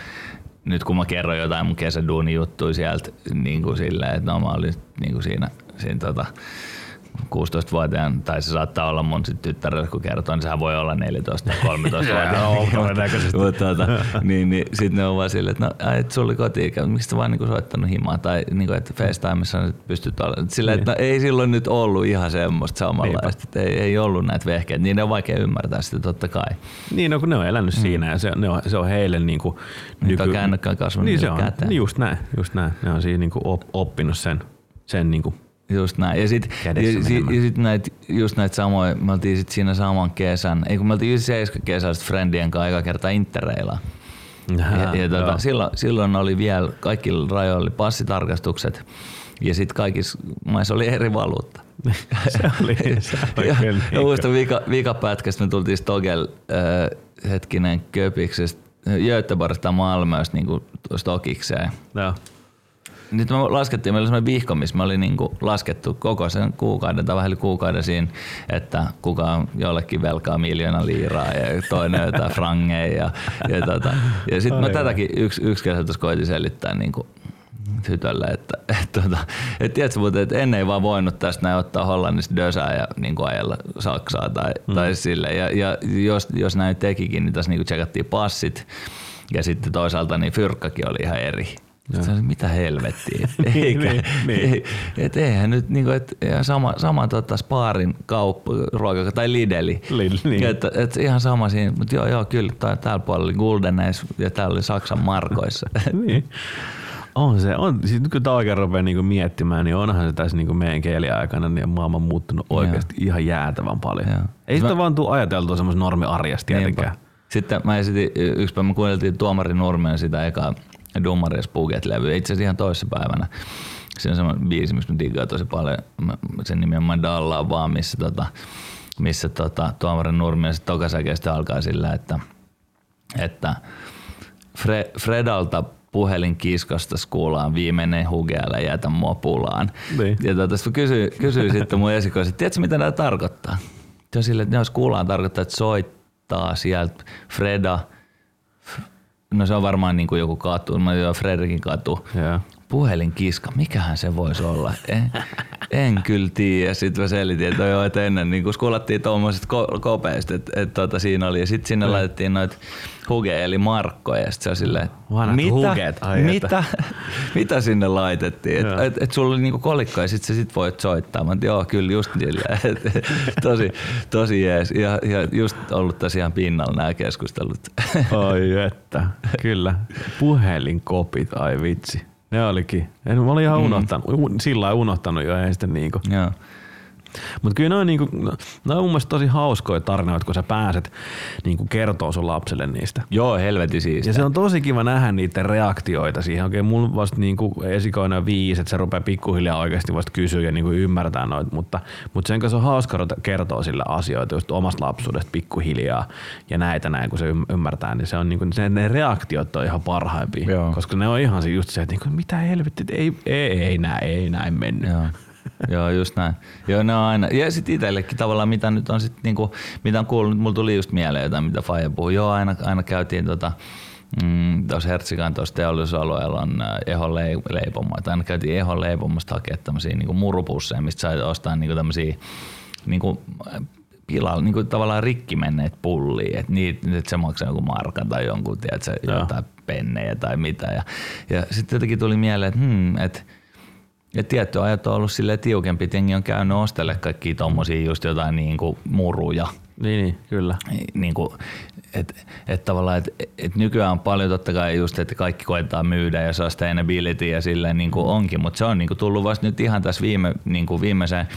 [SPEAKER 2] nyt kun mä kerron jotain mun kesäduuni juttuja sieltä niin kuin silleen, että no mä olin niin kuin siinä, siinä tota, 16-vuotiaan, tai se saattaa olla mun sit tyttärelle, kun kertoo, niin sehän voi olla 14 13-vuotiaan. Mutta tota, niin, niin sitten ne on vaan silleen, että no, et sulla oli koti miksi sä vaan niinku soittanut himaa, tai niinku, että FaceTimeissa nyt pystyt olemaan. Silleen, että no, ei silloin nyt ollut ihan semmoista samanlaista, että ei, ei ollut näitä vehkeitä, niin ne on vaikea ymmärtää sitä totta kai.
[SPEAKER 1] Niin, no kun ne on elänyt mm. siinä ja se, ne on, se on heille niinku...
[SPEAKER 2] Nyky... Nyt on kasvanut
[SPEAKER 1] niin se on, käteen. Niin just näin, just näin. Ne on siinä niinku oppinut sen, sen niinku
[SPEAKER 2] Just näin. Ja sitten sit, ja sit näitä, just näitä samoja, me oltiin sit siinä saman kesän, ei kun me oltiin 97 kesästä Friendien kanssa aika kertaa Interreilla. Ja, ja tota, silloin, silloin oli vielä, kaikilla rajoilla oli passitarkastukset ja sitten kaikissa maissa oli eri valuutta.
[SPEAKER 1] se oli, se oli
[SPEAKER 2] ja, ja muistan vika, vikapätkästä me tultiin Stogel äh, hetkinen Köpiksestä Göteborgista Malmöstä niin stokikseen. Joo nyt me laskettiin, meillä oli sellainen vihko, missä me oli niin kuin laskettu koko sen kuukauden tai vähän yli kuukauden siinä, että kuka on jollekin velkaa miljoona liiraa ja toinen jotain frangeja. Ja, ja, tota, ja sitten mä tätäkin yksi, yksi kesä tuossa koitin selittää niin kuin tytölle, että, että, tota, että, että tiedätkö, mutta että ennen ei vaan voinut tästä näin ottaa Hollannista dösää ja niin kuin ajella Saksaa tai, mm. tai sille. Ja, ja jos, jos näin tekikin, niin tässä niin kuin tsekattiin passit ja sitten toisaalta niin fyrkkakin oli ihan eri. Sitten mitä helvettiä. Niin, Eikä, niin, niin. Et eihän nyt niinku, et, sama, sama tota Spaarin kauppa, ruoka, tai Lideli. Lidl, niin. et, et ihan sama siinä, mutta joo, joo, kyllä tää, täällä puolella oli Guldeneis ja täällä oli Saksan markoissa. niin.
[SPEAKER 1] On se, on, siis nyt kun tämä oikein rupeaa niinku miettimään, niin onhan se tässä niinku meidän kieliaikana niin maailma on muuttunut oikeasti Joo. ihan jäätävän paljon. Joo. Ei sitä mä... vaan tule ajateltua semmoisen normi arjesta tietenkään.
[SPEAKER 2] Sitten mä esitin, yksi päivä me kuunneltiin Tuomari Nurmen sitä ekaa Dummari ja Spooket-levy. Itse asiassa ihan toisessa päivänä. Se on semmoinen biisi, mistä mä digaan tosi paljon. Sen nimi on Madalla vaan, missä, tota, missä tota, Tuomarin Nurmi ja tokasäkeistä alkaa sillä, että, että Fre, Fredalta puhelin kiskosta kuullaan viimeinen hugella jätä mua pulaan. Niin. Ja tota, kysyin, kysyin sitten mun esikoiset, että tiedätkö mitä tämä tarkoittaa? Se on sille, että jos kuullaan tarkoittaa, että soittaa sieltä Freda – No se on varmaan niin kuin joku katu, mä Fredrikin katu. Yeah. Puhelinkiska, mikähän se voisi olla? En, en kyllä tiedä. Sitten mä selitin, että joo, että ennen niin kun skulattiin tuommoiset ko- kopeista, että, että tota, siinä oli. Ja sitten sinne yeah. laitettiin noita huge eli markkoja. Ja sitten se on silleen, mitä, huget, mitä, mitä sinne laitettiin? Että et, et sulla oli niinku kolikko ja sitten sit voit soittaa. Mä joo, kyllä just niillä. tosi, tosi jees. Ja, ja just ollut tosiaan pinnalla nämä keskustelut.
[SPEAKER 1] Ai että, kyllä. Puhelinkopit, ai vitsi. Ne olikin. En, mä olin ihan mm. unohtanut, sillä unohtanut jo, ei sitten niinku. Joo. Mutta kyllä ne on, niinku, ne on mun mielestä tosi hauskoja tarinoita, kun sä pääset niinku kertoo sun lapselle niistä.
[SPEAKER 2] Joo, helvetin siis.
[SPEAKER 1] Ja se on tosi kiva nähdä niiden reaktioita siihen. Okei, mulla vasta niinku esikoinen viisi, että se rupeaa pikkuhiljaa oikeasti vasta kysyä ja niinku ymmärtää noita, mutta, mutta sen kanssa on hauska kertoa sille asioita just omasta lapsuudesta pikkuhiljaa ja näitä näin, kun se ymmärtää, niin se on niinku, se, ne reaktiot on ihan parhaimpia, Joo. koska ne on ihan just se, että niinku, mitä helvetti, ei, ei, ei, näin, ei näin mennyt. Joo.
[SPEAKER 2] Joo, just näin. Joo, ne on aina. Ja sitten itsellekin tavallaan, mitä nyt on sit niinku, mitä on kuullut, mulla tuli just mieleen jotain, mitä Faija puhuu. Joo, aina, aina käytiin tota, Mm, tuossa Hertsikan tuossa teollisuusalueella on äh, Ehon leipomo. Aina käytiin Ehon leipomasta hakea tämmöisiä niin murupusseja, mistä sai ostaa niin tämmöisiä niin kuin, pilalla, niin kuin tavallaan rikki menneet pullia, että niitä, että se maksaa jonkun markan tai jonkun, tiedätkö, jotain pennejä tai mitä. Ja, ja sitten jotenkin tuli mieleen, että hmm, että ja tietty ajat on ollut sille tiukempi, että jengi on käynyt ostelle kaikki tommosia just jotain niin kuin muruja.
[SPEAKER 1] Niin, niin kyllä.
[SPEAKER 2] Niin kuin, et, et tavallaan, et, et nykyään on paljon totta kai just, että kaikki koetaan myydä ja sustainability ja silleen niin kuin onkin, mutta se on niin kuin tullut vasta nyt ihan tässä viime, niin kuin viimeisen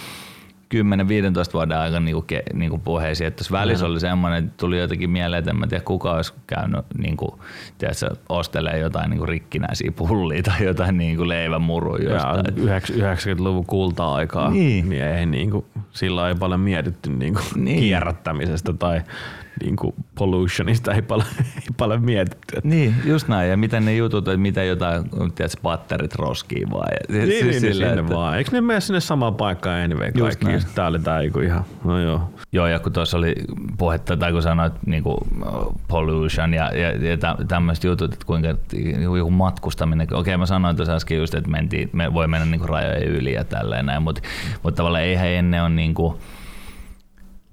[SPEAKER 2] 10-15 vuoden aikana niinku, ke, niinku puheisiin. Että välissä oli semmoinen, että tuli jotenkin mieleen, että en mä tiedä kuka olisi käynyt niinku, tiedätkö, ostelee jotain niinku rikkinäisiä pullia tai jotain niinku leivän muruja.
[SPEAKER 1] 90-luvun kulta-aikaa, niin. niin ei niinku, sillä ei paljon mietitty niinku niin. kierrättämisestä tai niin kuin pollutionista ei paljon, ei paljon mietitty.
[SPEAKER 2] Niin, just näin. Ja miten ne jutut, että miten jotain, tiedätkö, patterit roskii vaan. Ja,
[SPEAKER 1] niin, siis niin, sillä, sinne että... vaan. Eikö ne mene sinne samaan paikkaan anyway kaikki? Just Tää oli tää ihan, no joo.
[SPEAKER 2] Joo, ja kun tuossa oli puhetta, tai kun sanoit niin kuin pollution ja, ja, ja tämmöiset jutut, että kuinka joku matkustaminen, okei mä sanoin tuossa äsken just, että mentiin, me voi mennä niin kuin rajojen yli ja tälleen näin, mutta, mutta tavallaan eihän ennen ole niin kuin,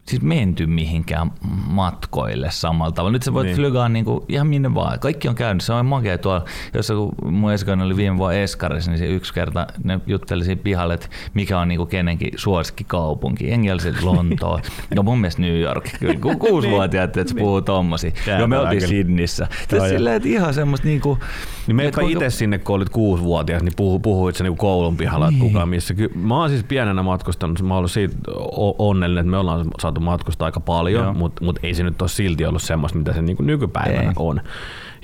[SPEAKER 2] siis menty mihinkään matkoille samalla tavalla. Nyt sä voit niin. flygaa niinku ihan minne vaan. Kaikki on käynyt. Se on makea tuolla, jossa kun mun esikoinen oli viime vuonna Eskarissa, niin se yksi kerta ne jutteli siinä pihalle, että mikä on niinku kenenkin suosikkikaupunki. Jengi oli Lontoa. no mun mielestä New York. Kyllä ku, kuusivuotiaat, että se puhuu tommosia. Joo, me oltiin Sydnissä. Tässä silleen, että ihan semmoista niinku...
[SPEAKER 1] Niin meipä itse sinne, kun olit kuusivuotias, niin puhu, puhuit sä niinku koulun pihalla, niin. että kukaan missä. Mä oon siis pienenä matkustanut, mä oon ollut siitä onnellinen, että me ollaan saatu matkustaa aika paljon, mutta mut ei se nyt ole silti ollut semmoista, mitä se niinku nykypäivänä ei. on.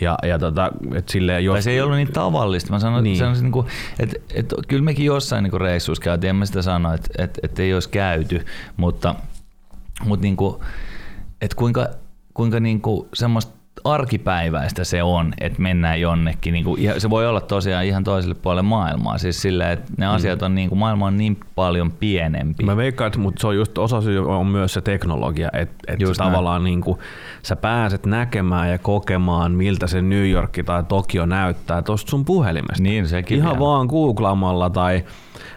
[SPEAKER 1] Ja, ja tota, et silleen,
[SPEAKER 2] jos... Tai se ei ollut niin tavallista. Mä sanoin, niin. sanoisin, niin kuin, että, että kyllä mekin jossain niin reissuissa käytiin, en mä sitä sano, että, että, että ei olisi käyty, mutta, mutta niin kuin, että kuinka, kuinka niin kuin semmoista arkipäiväistä se on, että mennään jonnekin. Niin kuin, se voi olla tosiaan ihan toiselle puolelle maailmaa. Siis sillä, että ne mm. asiat on, niin kuin, maailma on niin paljon pienempi.
[SPEAKER 1] Mä veikkaan, mutta se on just osa syy on myös se teknologia, että, että just tavallaan niin kuin, sä pääset näkemään ja kokemaan, miltä se New York tai Tokio näyttää tuosta sun puhelimesta.
[SPEAKER 2] Niin, sekin
[SPEAKER 1] Ihan vielä. vaan googlaamalla tai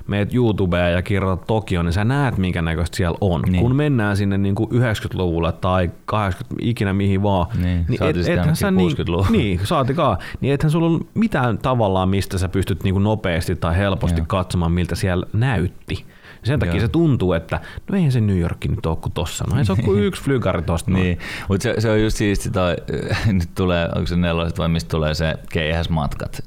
[SPEAKER 1] meet YouTubeen ja kirjoitat Tokio, niin sä näet, minkä näköistä siellä on. Niin. Kun mennään sinne niin kuin 90-luvulle tai 80 ikinä mihin vaan,
[SPEAKER 2] niin, niin et, ethän sä niin,
[SPEAKER 1] niin, saatikaan, niin ethän sulla ole mitään tavallaan, mistä sä pystyt niin kuin nopeasti tai helposti Joo. katsomaan, miltä siellä näytti. Sen takia Joo. se tuntuu, että no eihän se New York nyt ole kuin tossa. No ei se ole kuin yksi flygari tosta.
[SPEAKER 2] niin, mutta se, se, on just siisti, toi, nyt tulee, onko se neloset vai mistä tulee se keihäsmatkat.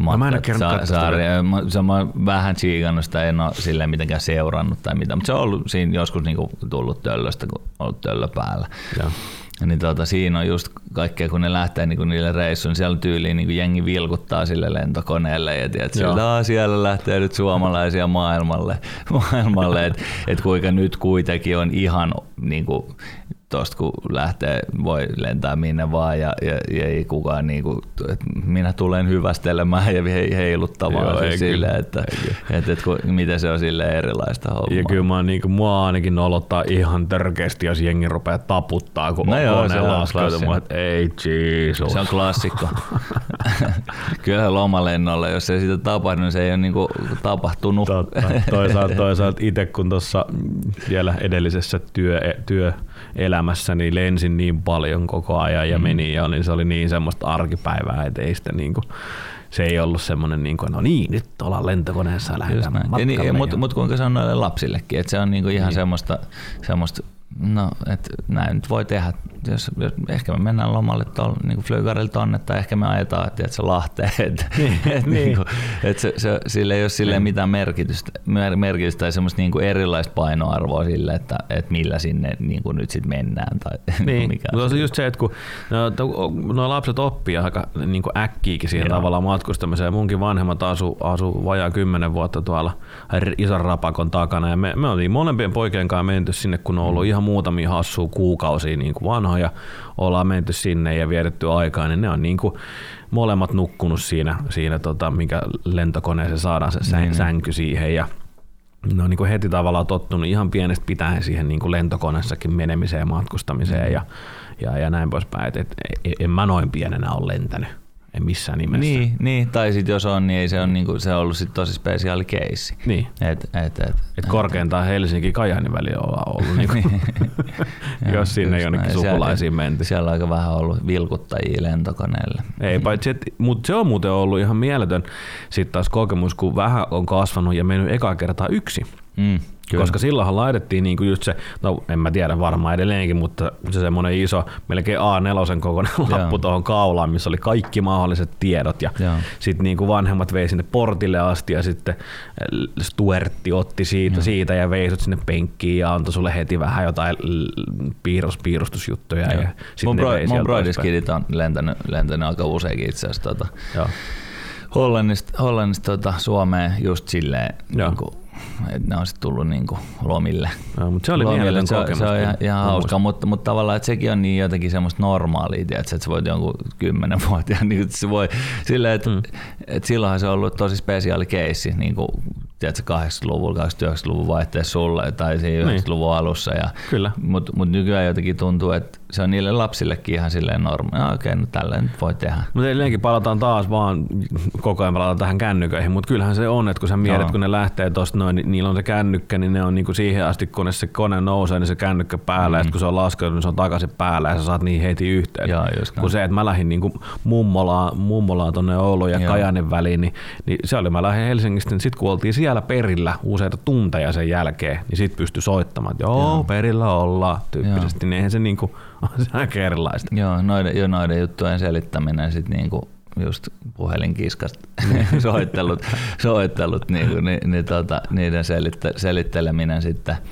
[SPEAKER 1] Matkat, mä en sa-
[SPEAKER 2] sarja. Mä, se, mä vähän chiikannut sitä, en ole silleen mitenkään seurannut tai mitä, mutta se on ollut siinä joskus niinku tullut töllöstä, kun on ollut töllö päällä. Joo. Niin tota, siinä on just kaikkea, kun ne lähtee niin niille reissuille, niin siellä tyyliin niin jengi vilkuttaa sille lentokoneelle ja tiedät, että siellä lähtee nyt suomalaisia maailmalle, maailmalle että et kuinka nyt kuitenkin on ihan niin kuin, tuosta kun lähtee, voi lentää minne vaan ja, ja, ja ei kukaan niin kuin, että minä tulen hyvästelemään ja heiluttamaan Joo, siis sille, että, että, että, että, miten se on sille erilaista hommaa.
[SPEAKER 1] Ja kyllä mä, niin kuin, mua ainakin nolottaa ihan törkeästi, jos jengi rupeaa taputtaa, kun no on joo, se on että ei Jesus.
[SPEAKER 2] Se on klassikko. kyllä lomalennolla, jos ei sitä tapahdu, niin se ei ole niin kuin, tapahtunut.
[SPEAKER 1] Totta. Toisaalta, toisaalta itse kun tuossa vielä edellisessä työ, työ elämässäni lensin niin paljon koko ajan ja mm. meni ja niin se oli niin semmoista arkipäivää, että ei sitä niin kuin, se ei ollut semmoinen, niin kuin, no niin, nyt ollaan lentokoneessa lähdetään matkalle.
[SPEAKER 2] Niin, Mutta mut kuinka se on noille lapsillekin, että se on niin kuin ihan niin. semmoista, semmoista No, että näin nyt voi tehdä. Jos, jos ehkä me mennään lomalle tuolla niin Flygarille tonne, tai ehkä me ajetaan, että se Lahteen. Että niin, et, niin. Niin kuin, et se, se, sille ei ole sille niin. mitään merkitystä, merkitystä tai semmoista niin kuin erilaista painoarvoa sille, että, että millä sinne niin kuin nyt sitten mennään. Tai
[SPEAKER 1] niin. mikä no, se just se, että kun no, no lapset oppii aika niin kuin äkkiäkin siihen Joo. tavallaan matkustamiseen. Munkin vanhemmat asu, asu vajaa kymmenen vuotta tuolla ison rapakon takana, ja me, me oltiin molempien poikien kanssa menty sinne, kun on ollut mm. Ihan muutamia hassua kuukausia niin kuin vanhoja, ollaan menty sinne ja vietetty aikaa, niin ne on niin kuin molemmat nukkunut siinä, siinä tota, minkä lentokoneeseen saadaan se niin, niin. sänky siihen ja ne on niin kuin heti tavallaan tottunut ihan pienestä pitäen siihen niin kuin lentokoneessakin menemiseen ja matkustamiseen ja, ja, ja näin poispäin. Et, et, en mä noin pienenä ole lentänyt en missään nimessä.
[SPEAKER 2] Niin, niin. tai sitten jos on, niin ei se on, niinku, se on ollut sit tosi spesiaali keissi.
[SPEAKER 1] Niin. Et, et, et, et korkeintaan Helsinki Kajani väli on ollut, niinku, niin. jos sinne jonnekin sukulaisiin menty.
[SPEAKER 2] Siellä on aika vähän ollut vilkuttajia lentokoneelle.
[SPEAKER 1] Ei, paitsi, et, mutta se on muuten ollut ihan mieletön sitten taas kokemus, kun vähän on kasvanut ja mennyt eka kertaa yksi. Mm. Kyllä. Koska silloinhan laitettiin niinku just se, no en mä tiedä varmaan edelleenkin, mutta se semmoinen iso, melkein A4 kokoinen lappu tuohon kaulaan, missä oli kaikki mahdolliset tiedot. Ja sitten niinku vanhemmat vei sinne portille asti ja sitten Stuartti otti siitä, Joo. siitä ja vei sinne penkkiin ja antoi sulle heti vähän jotain piirros, piirustusjuttuja. Ja
[SPEAKER 2] mun bro, mun broidiskidit on lentänyt, lentänyt aika useinkin itse asiassa. Tota, Hollannista, Hollannista tota, Suomeen just silleen, niin kuin, että ne on sitten tullut niinku lomille.
[SPEAKER 1] No, mutta se oli lomille.
[SPEAKER 2] Se, kokemus. Se on ihan, ihan hauska, mutta, mutta tavallaan että sekin on niin jotenkin semmoista normaalia, tiedätkö, että sä voit jonkun kymmenen vuotta, niin se voi silleen, että, mm. että silloinhan se on ollut tosi spesiaali keissi, niin kuin tiedätkö, 80-luvulla, 89-luvun vaihteessa sulle tai siinä 90-luvun niin. alussa. Ja,
[SPEAKER 1] Kyllä.
[SPEAKER 2] Mutta mut nykyään jotenkin tuntuu, että se on niille lapsillekin ihan silleen normi. No, okei, no tällä nyt voi tehdä.
[SPEAKER 1] Mutta edelleenkin palataan taas vaan, koko ajan palataan tähän kännyköihin, mutta kyllähän se on, että kun sä mietit, kun ne lähtee tuosta noin, niin niillä on se kännykkä, niin ne on niinku siihen asti, kun se kone nousee, niin se kännykkä päällä, mm. ja kun se on laskenut, niin se on takaisin päällä, ja sä saat niin heti yhteen.
[SPEAKER 2] Joo,
[SPEAKER 1] kun se, että mä lähdin niinku mummolaan, mummolaan tonne Oulun ja Kajanin väliin, niin, niin, se oli, mä lähdin Helsingistä, niin sitten kun oltiin siellä perillä useita tunteja sen jälkeen, niin sitten pystyi soittamaan, että joo, joo. perillä ollaan tyyppisesti, joo. niin eihän se niinku, on se aika erilaista.
[SPEAKER 2] Joo, noiden, jo noiden juttujen selittäminen sitten niinku just puhelinkiskasta soittelut, soittelut niinku, niin, niin, tota, niiden selitte, selitteleminen sitten –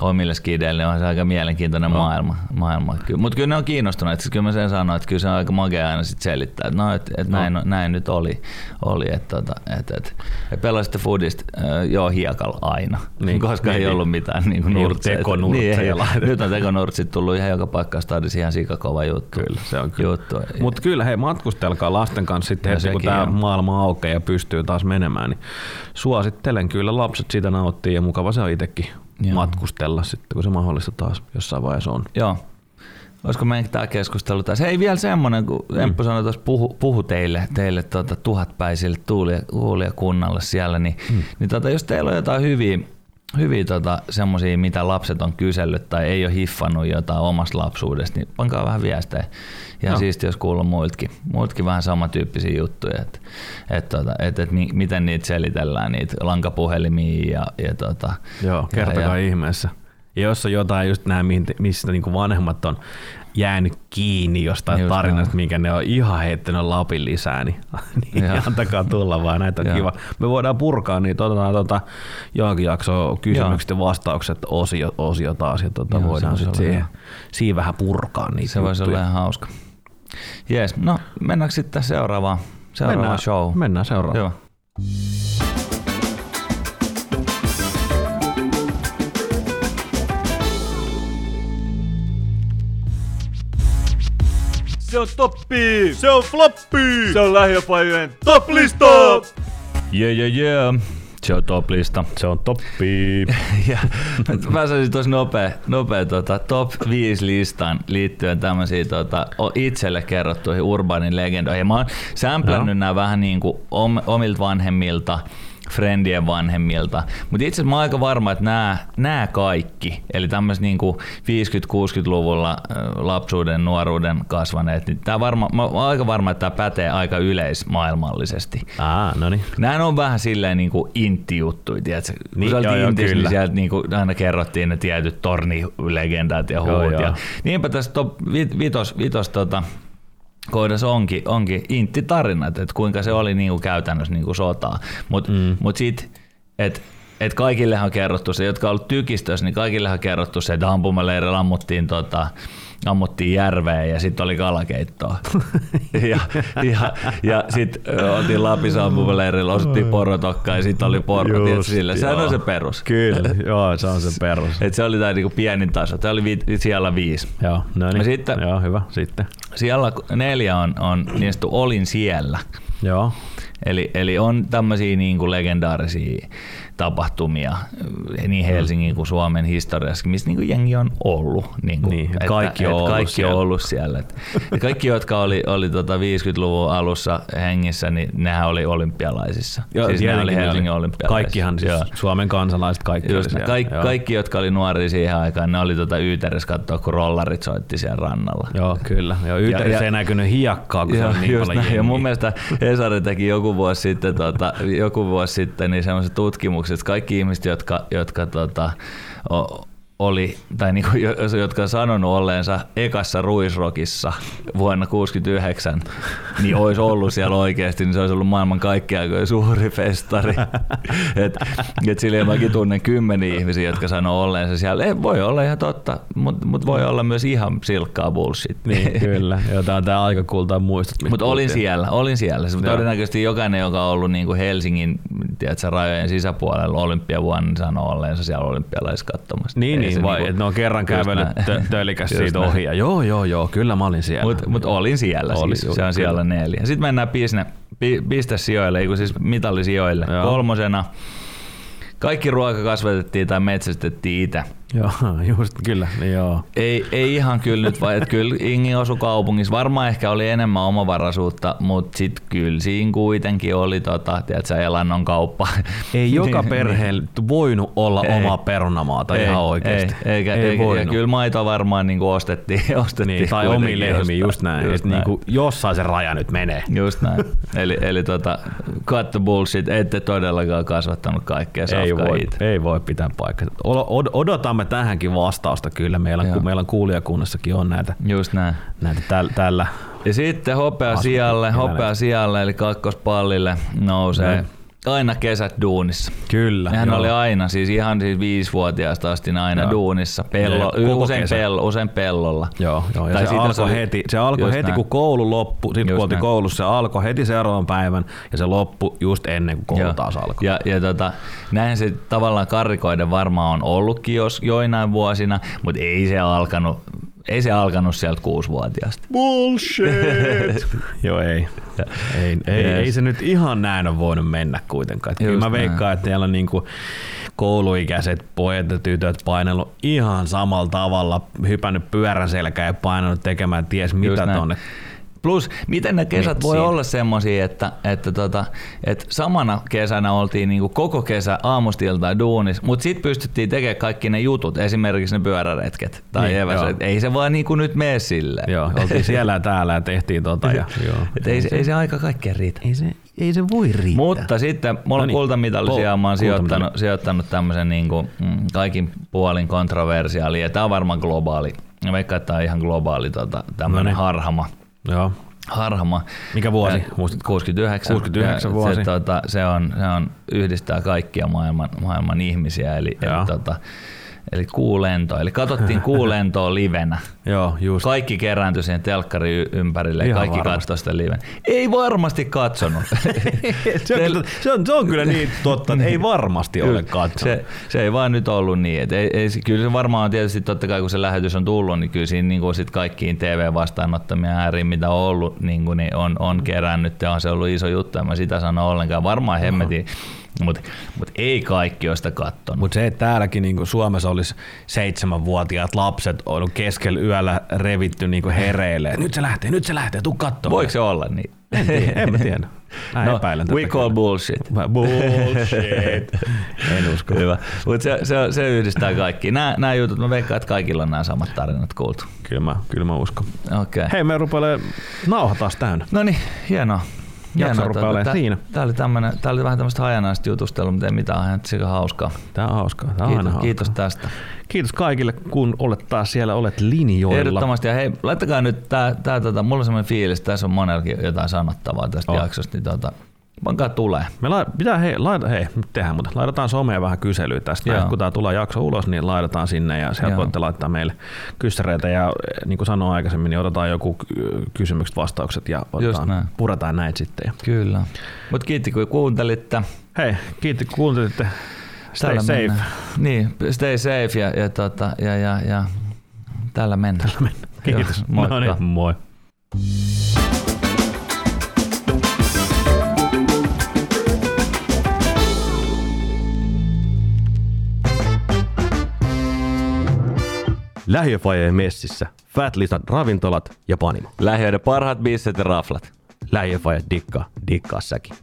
[SPEAKER 2] omille skideille on se aika mielenkiintoinen no. maailma. maailma. Mutta kyllä ne on kiinnostuneet. Siis kyllä mä sen sanoin, että kyllä se on aika magea aina sit selittää, että no, et, et no. näin, näin, nyt oli. oli että tota, et, et, et pelasitte foodista äh, joo hiekalla aina, niin, koska niin, ei niin. ollut mitään niin kuin nurtseja. Niin, ei, nyt on tekonurtsit tullut ihan joka paikkaan stadissa ihan sikakova juttu.
[SPEAKER 1] Kyllä, se on kyllä. Juttu. Mutta kyllä hei, matkustelkaa lasten kanssa sitten heti, kun tämä maailma aukeaa ja pystyy taas menemään, niin suosittelen kyllä, lapset siitä nauttii ja mukava se on itsekin Joo. matkustella sitten, kun se mahdollista taas jossain vaiheessa on.
[SPEAKER 2] Joo. Olisiko meidän tämä keskustelu tässä? Ei vielä semmoinen, kun mm. Emppu sanoi tuossa puhu, puhu, teille, teille tuota, tuhatpäisille tuulia, kunnalle siellä, niin, mm. niin tuota, jos teillä on jotain hyviä hyviä tota, semmoisia, mitä lapset on kysellyt tai ei ole hiffannut jotain omasta lapsuudesta, niin pankaa vähän viestejä. Ja no. siisti, jos kuuluu muiltakin, muiltakin vähän samantyyppisiä juttuja, että et, tota, et, et, miten niitä selitellään, niitä lankapuhelimia ja, ja tota,
[SPEAKER 1] Joo, kertokaa ja, ihmeessä. Ja jos on jotain just nämä, mistä niin vanhemmat on jäänyt kiinni jostain Just tarinasta, no. minkä ne on ihan heittänyt Lapin lisää, niin, niin antakaa tulla vaan, näitä on kiva. Me voidaan purkaa niin otetaan tuota, johonkin jaksoa kysymykset ja vastaukset osio, osio taas ja tuota, Joo, voidaan sitten siihen, siihen vähän purkaa niitä
[SPEAKER 2] Se voisi olla ihan hauska. Jees, no mennäänkö sitten seuraavaan, seuraavaan
[SPEAKER 1] mennään,
[SPEAKER 2] show?
[SPEAKER 1] Mennään seuraavaan. Joo.
[SPEAKER 3] Se on toppi! Se on floppi! Se on lähiöpajojen top-lista!
[SPEAKER 2] Yeah, yeah, yeah. Se on top-lista.
[SPEAKER 1] Se on toppi.
[SPEAKER 2] ja, mä saisin tosi nopea, nopea tota, top 5 listan liittyen tämmöisiin tota, itselle kerrottuihin urbaanin legendoihin. Mä oon sämplännyt nämä vähän niin kuin om, omilta vanhemmilta friendien vanhemmilta. Mutta itse asiassa mä oon aika varma, että nämä, nämä kaikki, eli tämmöiset niin 50-60-luvulla lapsuuden, nuoruuden kasvaneet, niin tää varma, mä oon aika varma, että tämä pätee aika yleismaailmallisesti.
[SPEAKER 1] Ah, no niin.
[SPEAKER 2] Nämä on vähän silleen niin kuin intti-juttuja, tiedätkö? Kun niin, joo, joo, intis, niin sieltä niin kuin aina kerrottiin ne tietyt tornilegendat ja huut. Joo, ja, niinpä tässä top vitos, vitos tota, kohdassa onkin, onkin intti tarina, että kuinka se oli niin kuin käytännössä niin kuin sotaa. Mutta mm. mut sitten, että et kaikillehan on kerrottu se, jotka on ollut tykistössä, niin kaikillehan on kerrottu se, että ampumaleirillä ammuttiin tota, ammuttiin järveen ja sitten oli kalakeittoa. ja, ja, ja sitten oltiin Lapissa ampumaleirillä, osuttiin porotokkaa ja sitten oli porot ja sille. Se on se perus.
[SPEAKER 1] Kyllä, joo, se on se perus.
[SPEAKER 2] Et se oli tämä niinku pienin taso. Tämä oli vi- siellä viisi.
[SPEAKER 1] Joo, no niin. sitten, joo, hyvä. Sitten.
[SPEAKER 2] Siellä neljä on, on niin olin siellä.
[SPEAKER 1] Joo.
[SPEAKER 2] Eli, eli on tämmöisiä niin kuin legendaarisia tapahtumia niin Helsingin kuin Suomen historiassa, missä niin kuin jengi on ollut.
[SPEAKER 1] Niin, kuin, niin että, kaikki, on, että ollut
[SPEAKER 2] kaikki
[SPEAKER 1] siellä.
[SPEAKER 2] on ollut siellä. Että, ja kaikki, jotka oli, oli tota 50-luvun alussa hengissä, niin nehän oli olympialaisissa.
[SPEAKER 1] Joo, siis ne oli Helsingin oli. olympialaisissa. Kaikkihan siis Joo. Suomen kansalaiset, kaikki
[SPEAKER 2] Just, oli kaik, Kaikki, jotka oli nuoria siihen aikaan, ne oli tota Yyteres katsoa, kun rollarit soitti siellä rannalla.
[SPEAKER 1] Joo, kyllä. Joo, Yyteres ei näkynyt hiekkaa, kun joo, se on niin paljon
[SPEAKER 2] Ja mun mielestä Hesari teki joku vuosi sitten, tota, joku vuosi sitten niin semmoisen tutkimuksen, että kaikki ihmiset, jotka, jotka tota, oli, tai niinku, jotka on sanonut olleensa ekassa Ruisrokissa vuonna 69, niin olisi ollut siellä oikeasti, niin se olisi ollut maailman kaikkiaikojen suuri festari. et, et silleen mäkin tunnen kymmeniä ihmisiä, jotka sanoo olleensa siellä. Ei, voi olla ihan totta, mutta mut voi olla myös ihan silkkaa bullshit.
[SPEAKER 1] Niin, kyllä. Jota on tää aikakultaa muistot.
[SPEAKER 2] Mutta olin siellä, olin siellä. Se, todennäköisesti jokainen, joka on ollut niinku Helsingin tiedätkö, rajojen sisäpuolella olympiavuonna, niin sanoo olleensa siellä olympialaisissa katsomassa.
[SPEAKER 1] Niin, niin, vai, niinku, että ne on kerran kävellyt tölikäs siitä ohi. Ja joo, joo, joo, kyllä mä olin siellä.
[SPEAKER 2] Mutta mut olin siellä oli, siis, se on siellä neljä. Sitten mennään pisne, pistesijoille, siis mitallisijoille. Joo. Kolmosena kaikki ruoka kasvatettiin tai metsästettiin itse.
[SPEAKER 1] Joo, just kyllä, niin joo.
[SPEAKER 2] Ei, ei ihan kyllä nyt, vaan että kyllä Ingi osui kaupungissa. Varmaan ehkä oli enemmän omavaraisuutta, mutta sitten kyllä siinä kuitenkin oli tota, tiedätkö, elannon kauppa.
[SPEAKER 1] Ei joka perheellä voinut olla ei, oma perunamaata ei, ihan oikeasti.
[SPEAKER 2] Ei, eikä, ei eikä, ja kyllä maito varmaan niin ostettiin. ostettiin
[SPEAKER 1] niin, tai omi lehmiä, just näin. Just näin. Niin jossain se raja nyt menee.
[SPEAKER 2] Just näin. eli, eli tota, cut the bullshit, ette todellakaan kasvattanut kaikkea
[SPEAKER 1] ei voi, ei voi pitää paikkaa. Odotamme saamme tähänkin vastausta kyllä. Meillä, kun meillä kuulijakunnassakin on näitä,
[SPEAKER 2] Just näin.
[SPEAKER 1] näitä täl, tällä.
[SPEAKER 2] Ja sitten hopea sijalle, hopea sijalle eli kakkospallille nousee no aina kesät duunissa.
[SPEAKER 1] Kyllä.
[SPEAKER 2] Hän joo. oli aina, siis ihan siis viisivuotiaasta asti aina joo. duunissa. Pello, ja usein, pello, usein pellolla.
[SPEAKER 1] Joo, joo. Ja tai se alkoi oli, heti, se alkoi heti kun koulu loppui, sitten kun oltiin koulussa, se alkoi heti seuraavan päivän ja se loppui just ennen kuin koulu joo. taas alkoi.
[SPEAKER 2] Ja, ja tota, näin se tavallaan karrikoiden varmaan on ollutkin jos joinain vuosina, mutta ei se alkanut ei se alkanut sieltä kuusivuotiaasta.
[SPEAKER 1] Bullshit! Joo, ei. Ei, ei, yes. ei, se nyt ihan näin ole voinut mennä kuitenkaan. Kyllä mä veikkaan, että siellä on niinku kouluikäiset pojat ja tytöt painellut ihan samalla tavalla, hypännyt pyörän selkään ja painanut tekemään ties mitä tonne
[SPEAKER 2] Plus, miten ne kesät voi olla semmoisia, että, että, tota, että samana kesänä oltiin niinku koko kesä aamustilta duunis, mutta sitten pystyttiin tekemään kaikki ne jutut, esimerkiksi ne pyöräretket tai niin, eväset. Ei se vaan niinku nyt mene silleen.
[SPEAKER 1] Joo, oltiin siellä täällä ja tehtiin tota. Ja, joo.
[SPEAKER 2] Et ei, se, ei se aika kaikkeen riitä.
[SPEAKER 1] Ei se, ei se voi riittää.
[SPEAKER 2] Mutta sitten mulla on no niin. kultamitallisia, mä oon sijoittanut, sijoittanut tämmöisen niin kuin, mm, kaikin puolin kontroversiaali, ja tämä on varmaan globaali. Mä veikkaan, että tämä on ihan globaali tota, tämmöinen no niin. harhama.
[SPEAKER 1] Joo.
[SPEAKER 2] Harhama.
[SPEAKER 1] Mikä vuosi?
[SPEAKER 2] Muistat? 69.
[SPEAKER 1] 69 vuosi.
[SPEAKER 2] Se, tota, se, on, se on, yhdistää kaikkia maailman, maailman ihmisiä, eli, eli tota, eli kuulento. Eli katsottiin kuulentoa livenä.
[SPEAKER 1] Joo, just.
[SPEAKER 2] Kaikki kerääntyi siihen telkkari ympärille ja kaikki katsoi sitä liven. Ei varmasti katsonut.
[SPEAKER 1] se, on, se, on, se on kyllä niin totta, että ei varmasti ole katsonut.
[SPEAKER 2] Se, se ei vaan nyt ollut niin. Et ei, ei, kyllä se varmaan on tietysti totta kai kun se lähetys on tullut, niin kyllä siinä niin kuin sit kaikkiin TV-vastaanottamia ääriin, mitä on ollut, niin, kuin, niin on, on kerännyt ja on se ollut iso juttu. En mä sitä sano ollenkaan. Varmaan hemmetin. Mutta mut ei kaikki ole sitä kattonut.
[SPEAKER 1] Mutta se, että täälläkin niinku Suomessa olisi seitsemänvuotiaat lapset ollut keskellä yöllä revitty niinku hereille. Nyt se lähtee, nyt se lähtee, tuu katsomaan.
[SPEAKER 2] Voiko se olla niin?
[SPEAKER 1] En tiedä, en mä tiedä. Mä no,
[SPEAKER 2] epäilen we call kyllä. bullshit.
[SPEAKER 1] Bullshit. en usko.
[SPEAKER 2] Hyvä. Mutta se, se, se, yhdistää kaikki. Nämä, nämä jutut, mä veikkaan, että kaikilla on nämä samat tarinat kuultu.
[SPEAKER 1] Kyllä mä, kyllä mä uskon.
[SPEAKER 2] Okay.
[SPEAKER 1] Hei, me rupeaa nauha taas täynnä.
[SPEAKER 2] No niin, hienoa.
[SPEAKER 1] Jakso rupeaa olemaan siinä.
[SPEAKER 2] Tää oli, tämmönen, tää oli vähän tämmöistä hajanaista jutustelua, mutta ei mitään, ihan sika hauskaa.
[SPEAKER 1] Tää on hauskaa. Tää on
[SPEAKER 2] kiitos,
[SPEAKER 1] aina
[SPEAKER 2] kiitos tästä.
[SPEAKER 1] Kiitos kaikille, kun olet taas siellä, olet linjoilla.
[SPEAKER 2] Ehdottomasti. Ja hei, laittakaa nyt tää, tää tota, mulla on semmoinen fiilis, tässä on monellakin jotain sanottavaa tästä oh. jaksosta, niin tota, Pankaa tulee.
[SPEAKER 1] Me la- pitää, hei, laita, hei, nyt tehdään, mutta laitetaan someen vähän kyselyä tästä. Joo. Kun tämä tulee jakso ulos, niin laitetaan sinne ja sieltä voitte laittaa meille kyssäreitä. Ja eh, niin kuin sanoin aikaisemmin, niin otetaan joku kysymykset, vastaukset ja otetaan, näin. puretaan näitä sitten.
[SPEAKER 2] Kyllä. Mutta kiitti kun kuuntelitte.
[SPEAKER 1] Hei, kiitti kun kuuntelitte. Stay tällä safe. Mennään.
[SPEAKER 2] Niin, stay safe ja, ja, tota, ja, ja, ja tällä mennään.
[SPEAKER 1] Tällä mennään. Kiitos. Joo, No niin, moi. Lähiöfajeen messissä. Fatlisat ravintolat ja panimo.
[SPEAKER 2] Lähiöiden parhaat bisset ja raflat.
[SPEAKER 1] Lähiöfaje dikkaa, dikkaa säkin.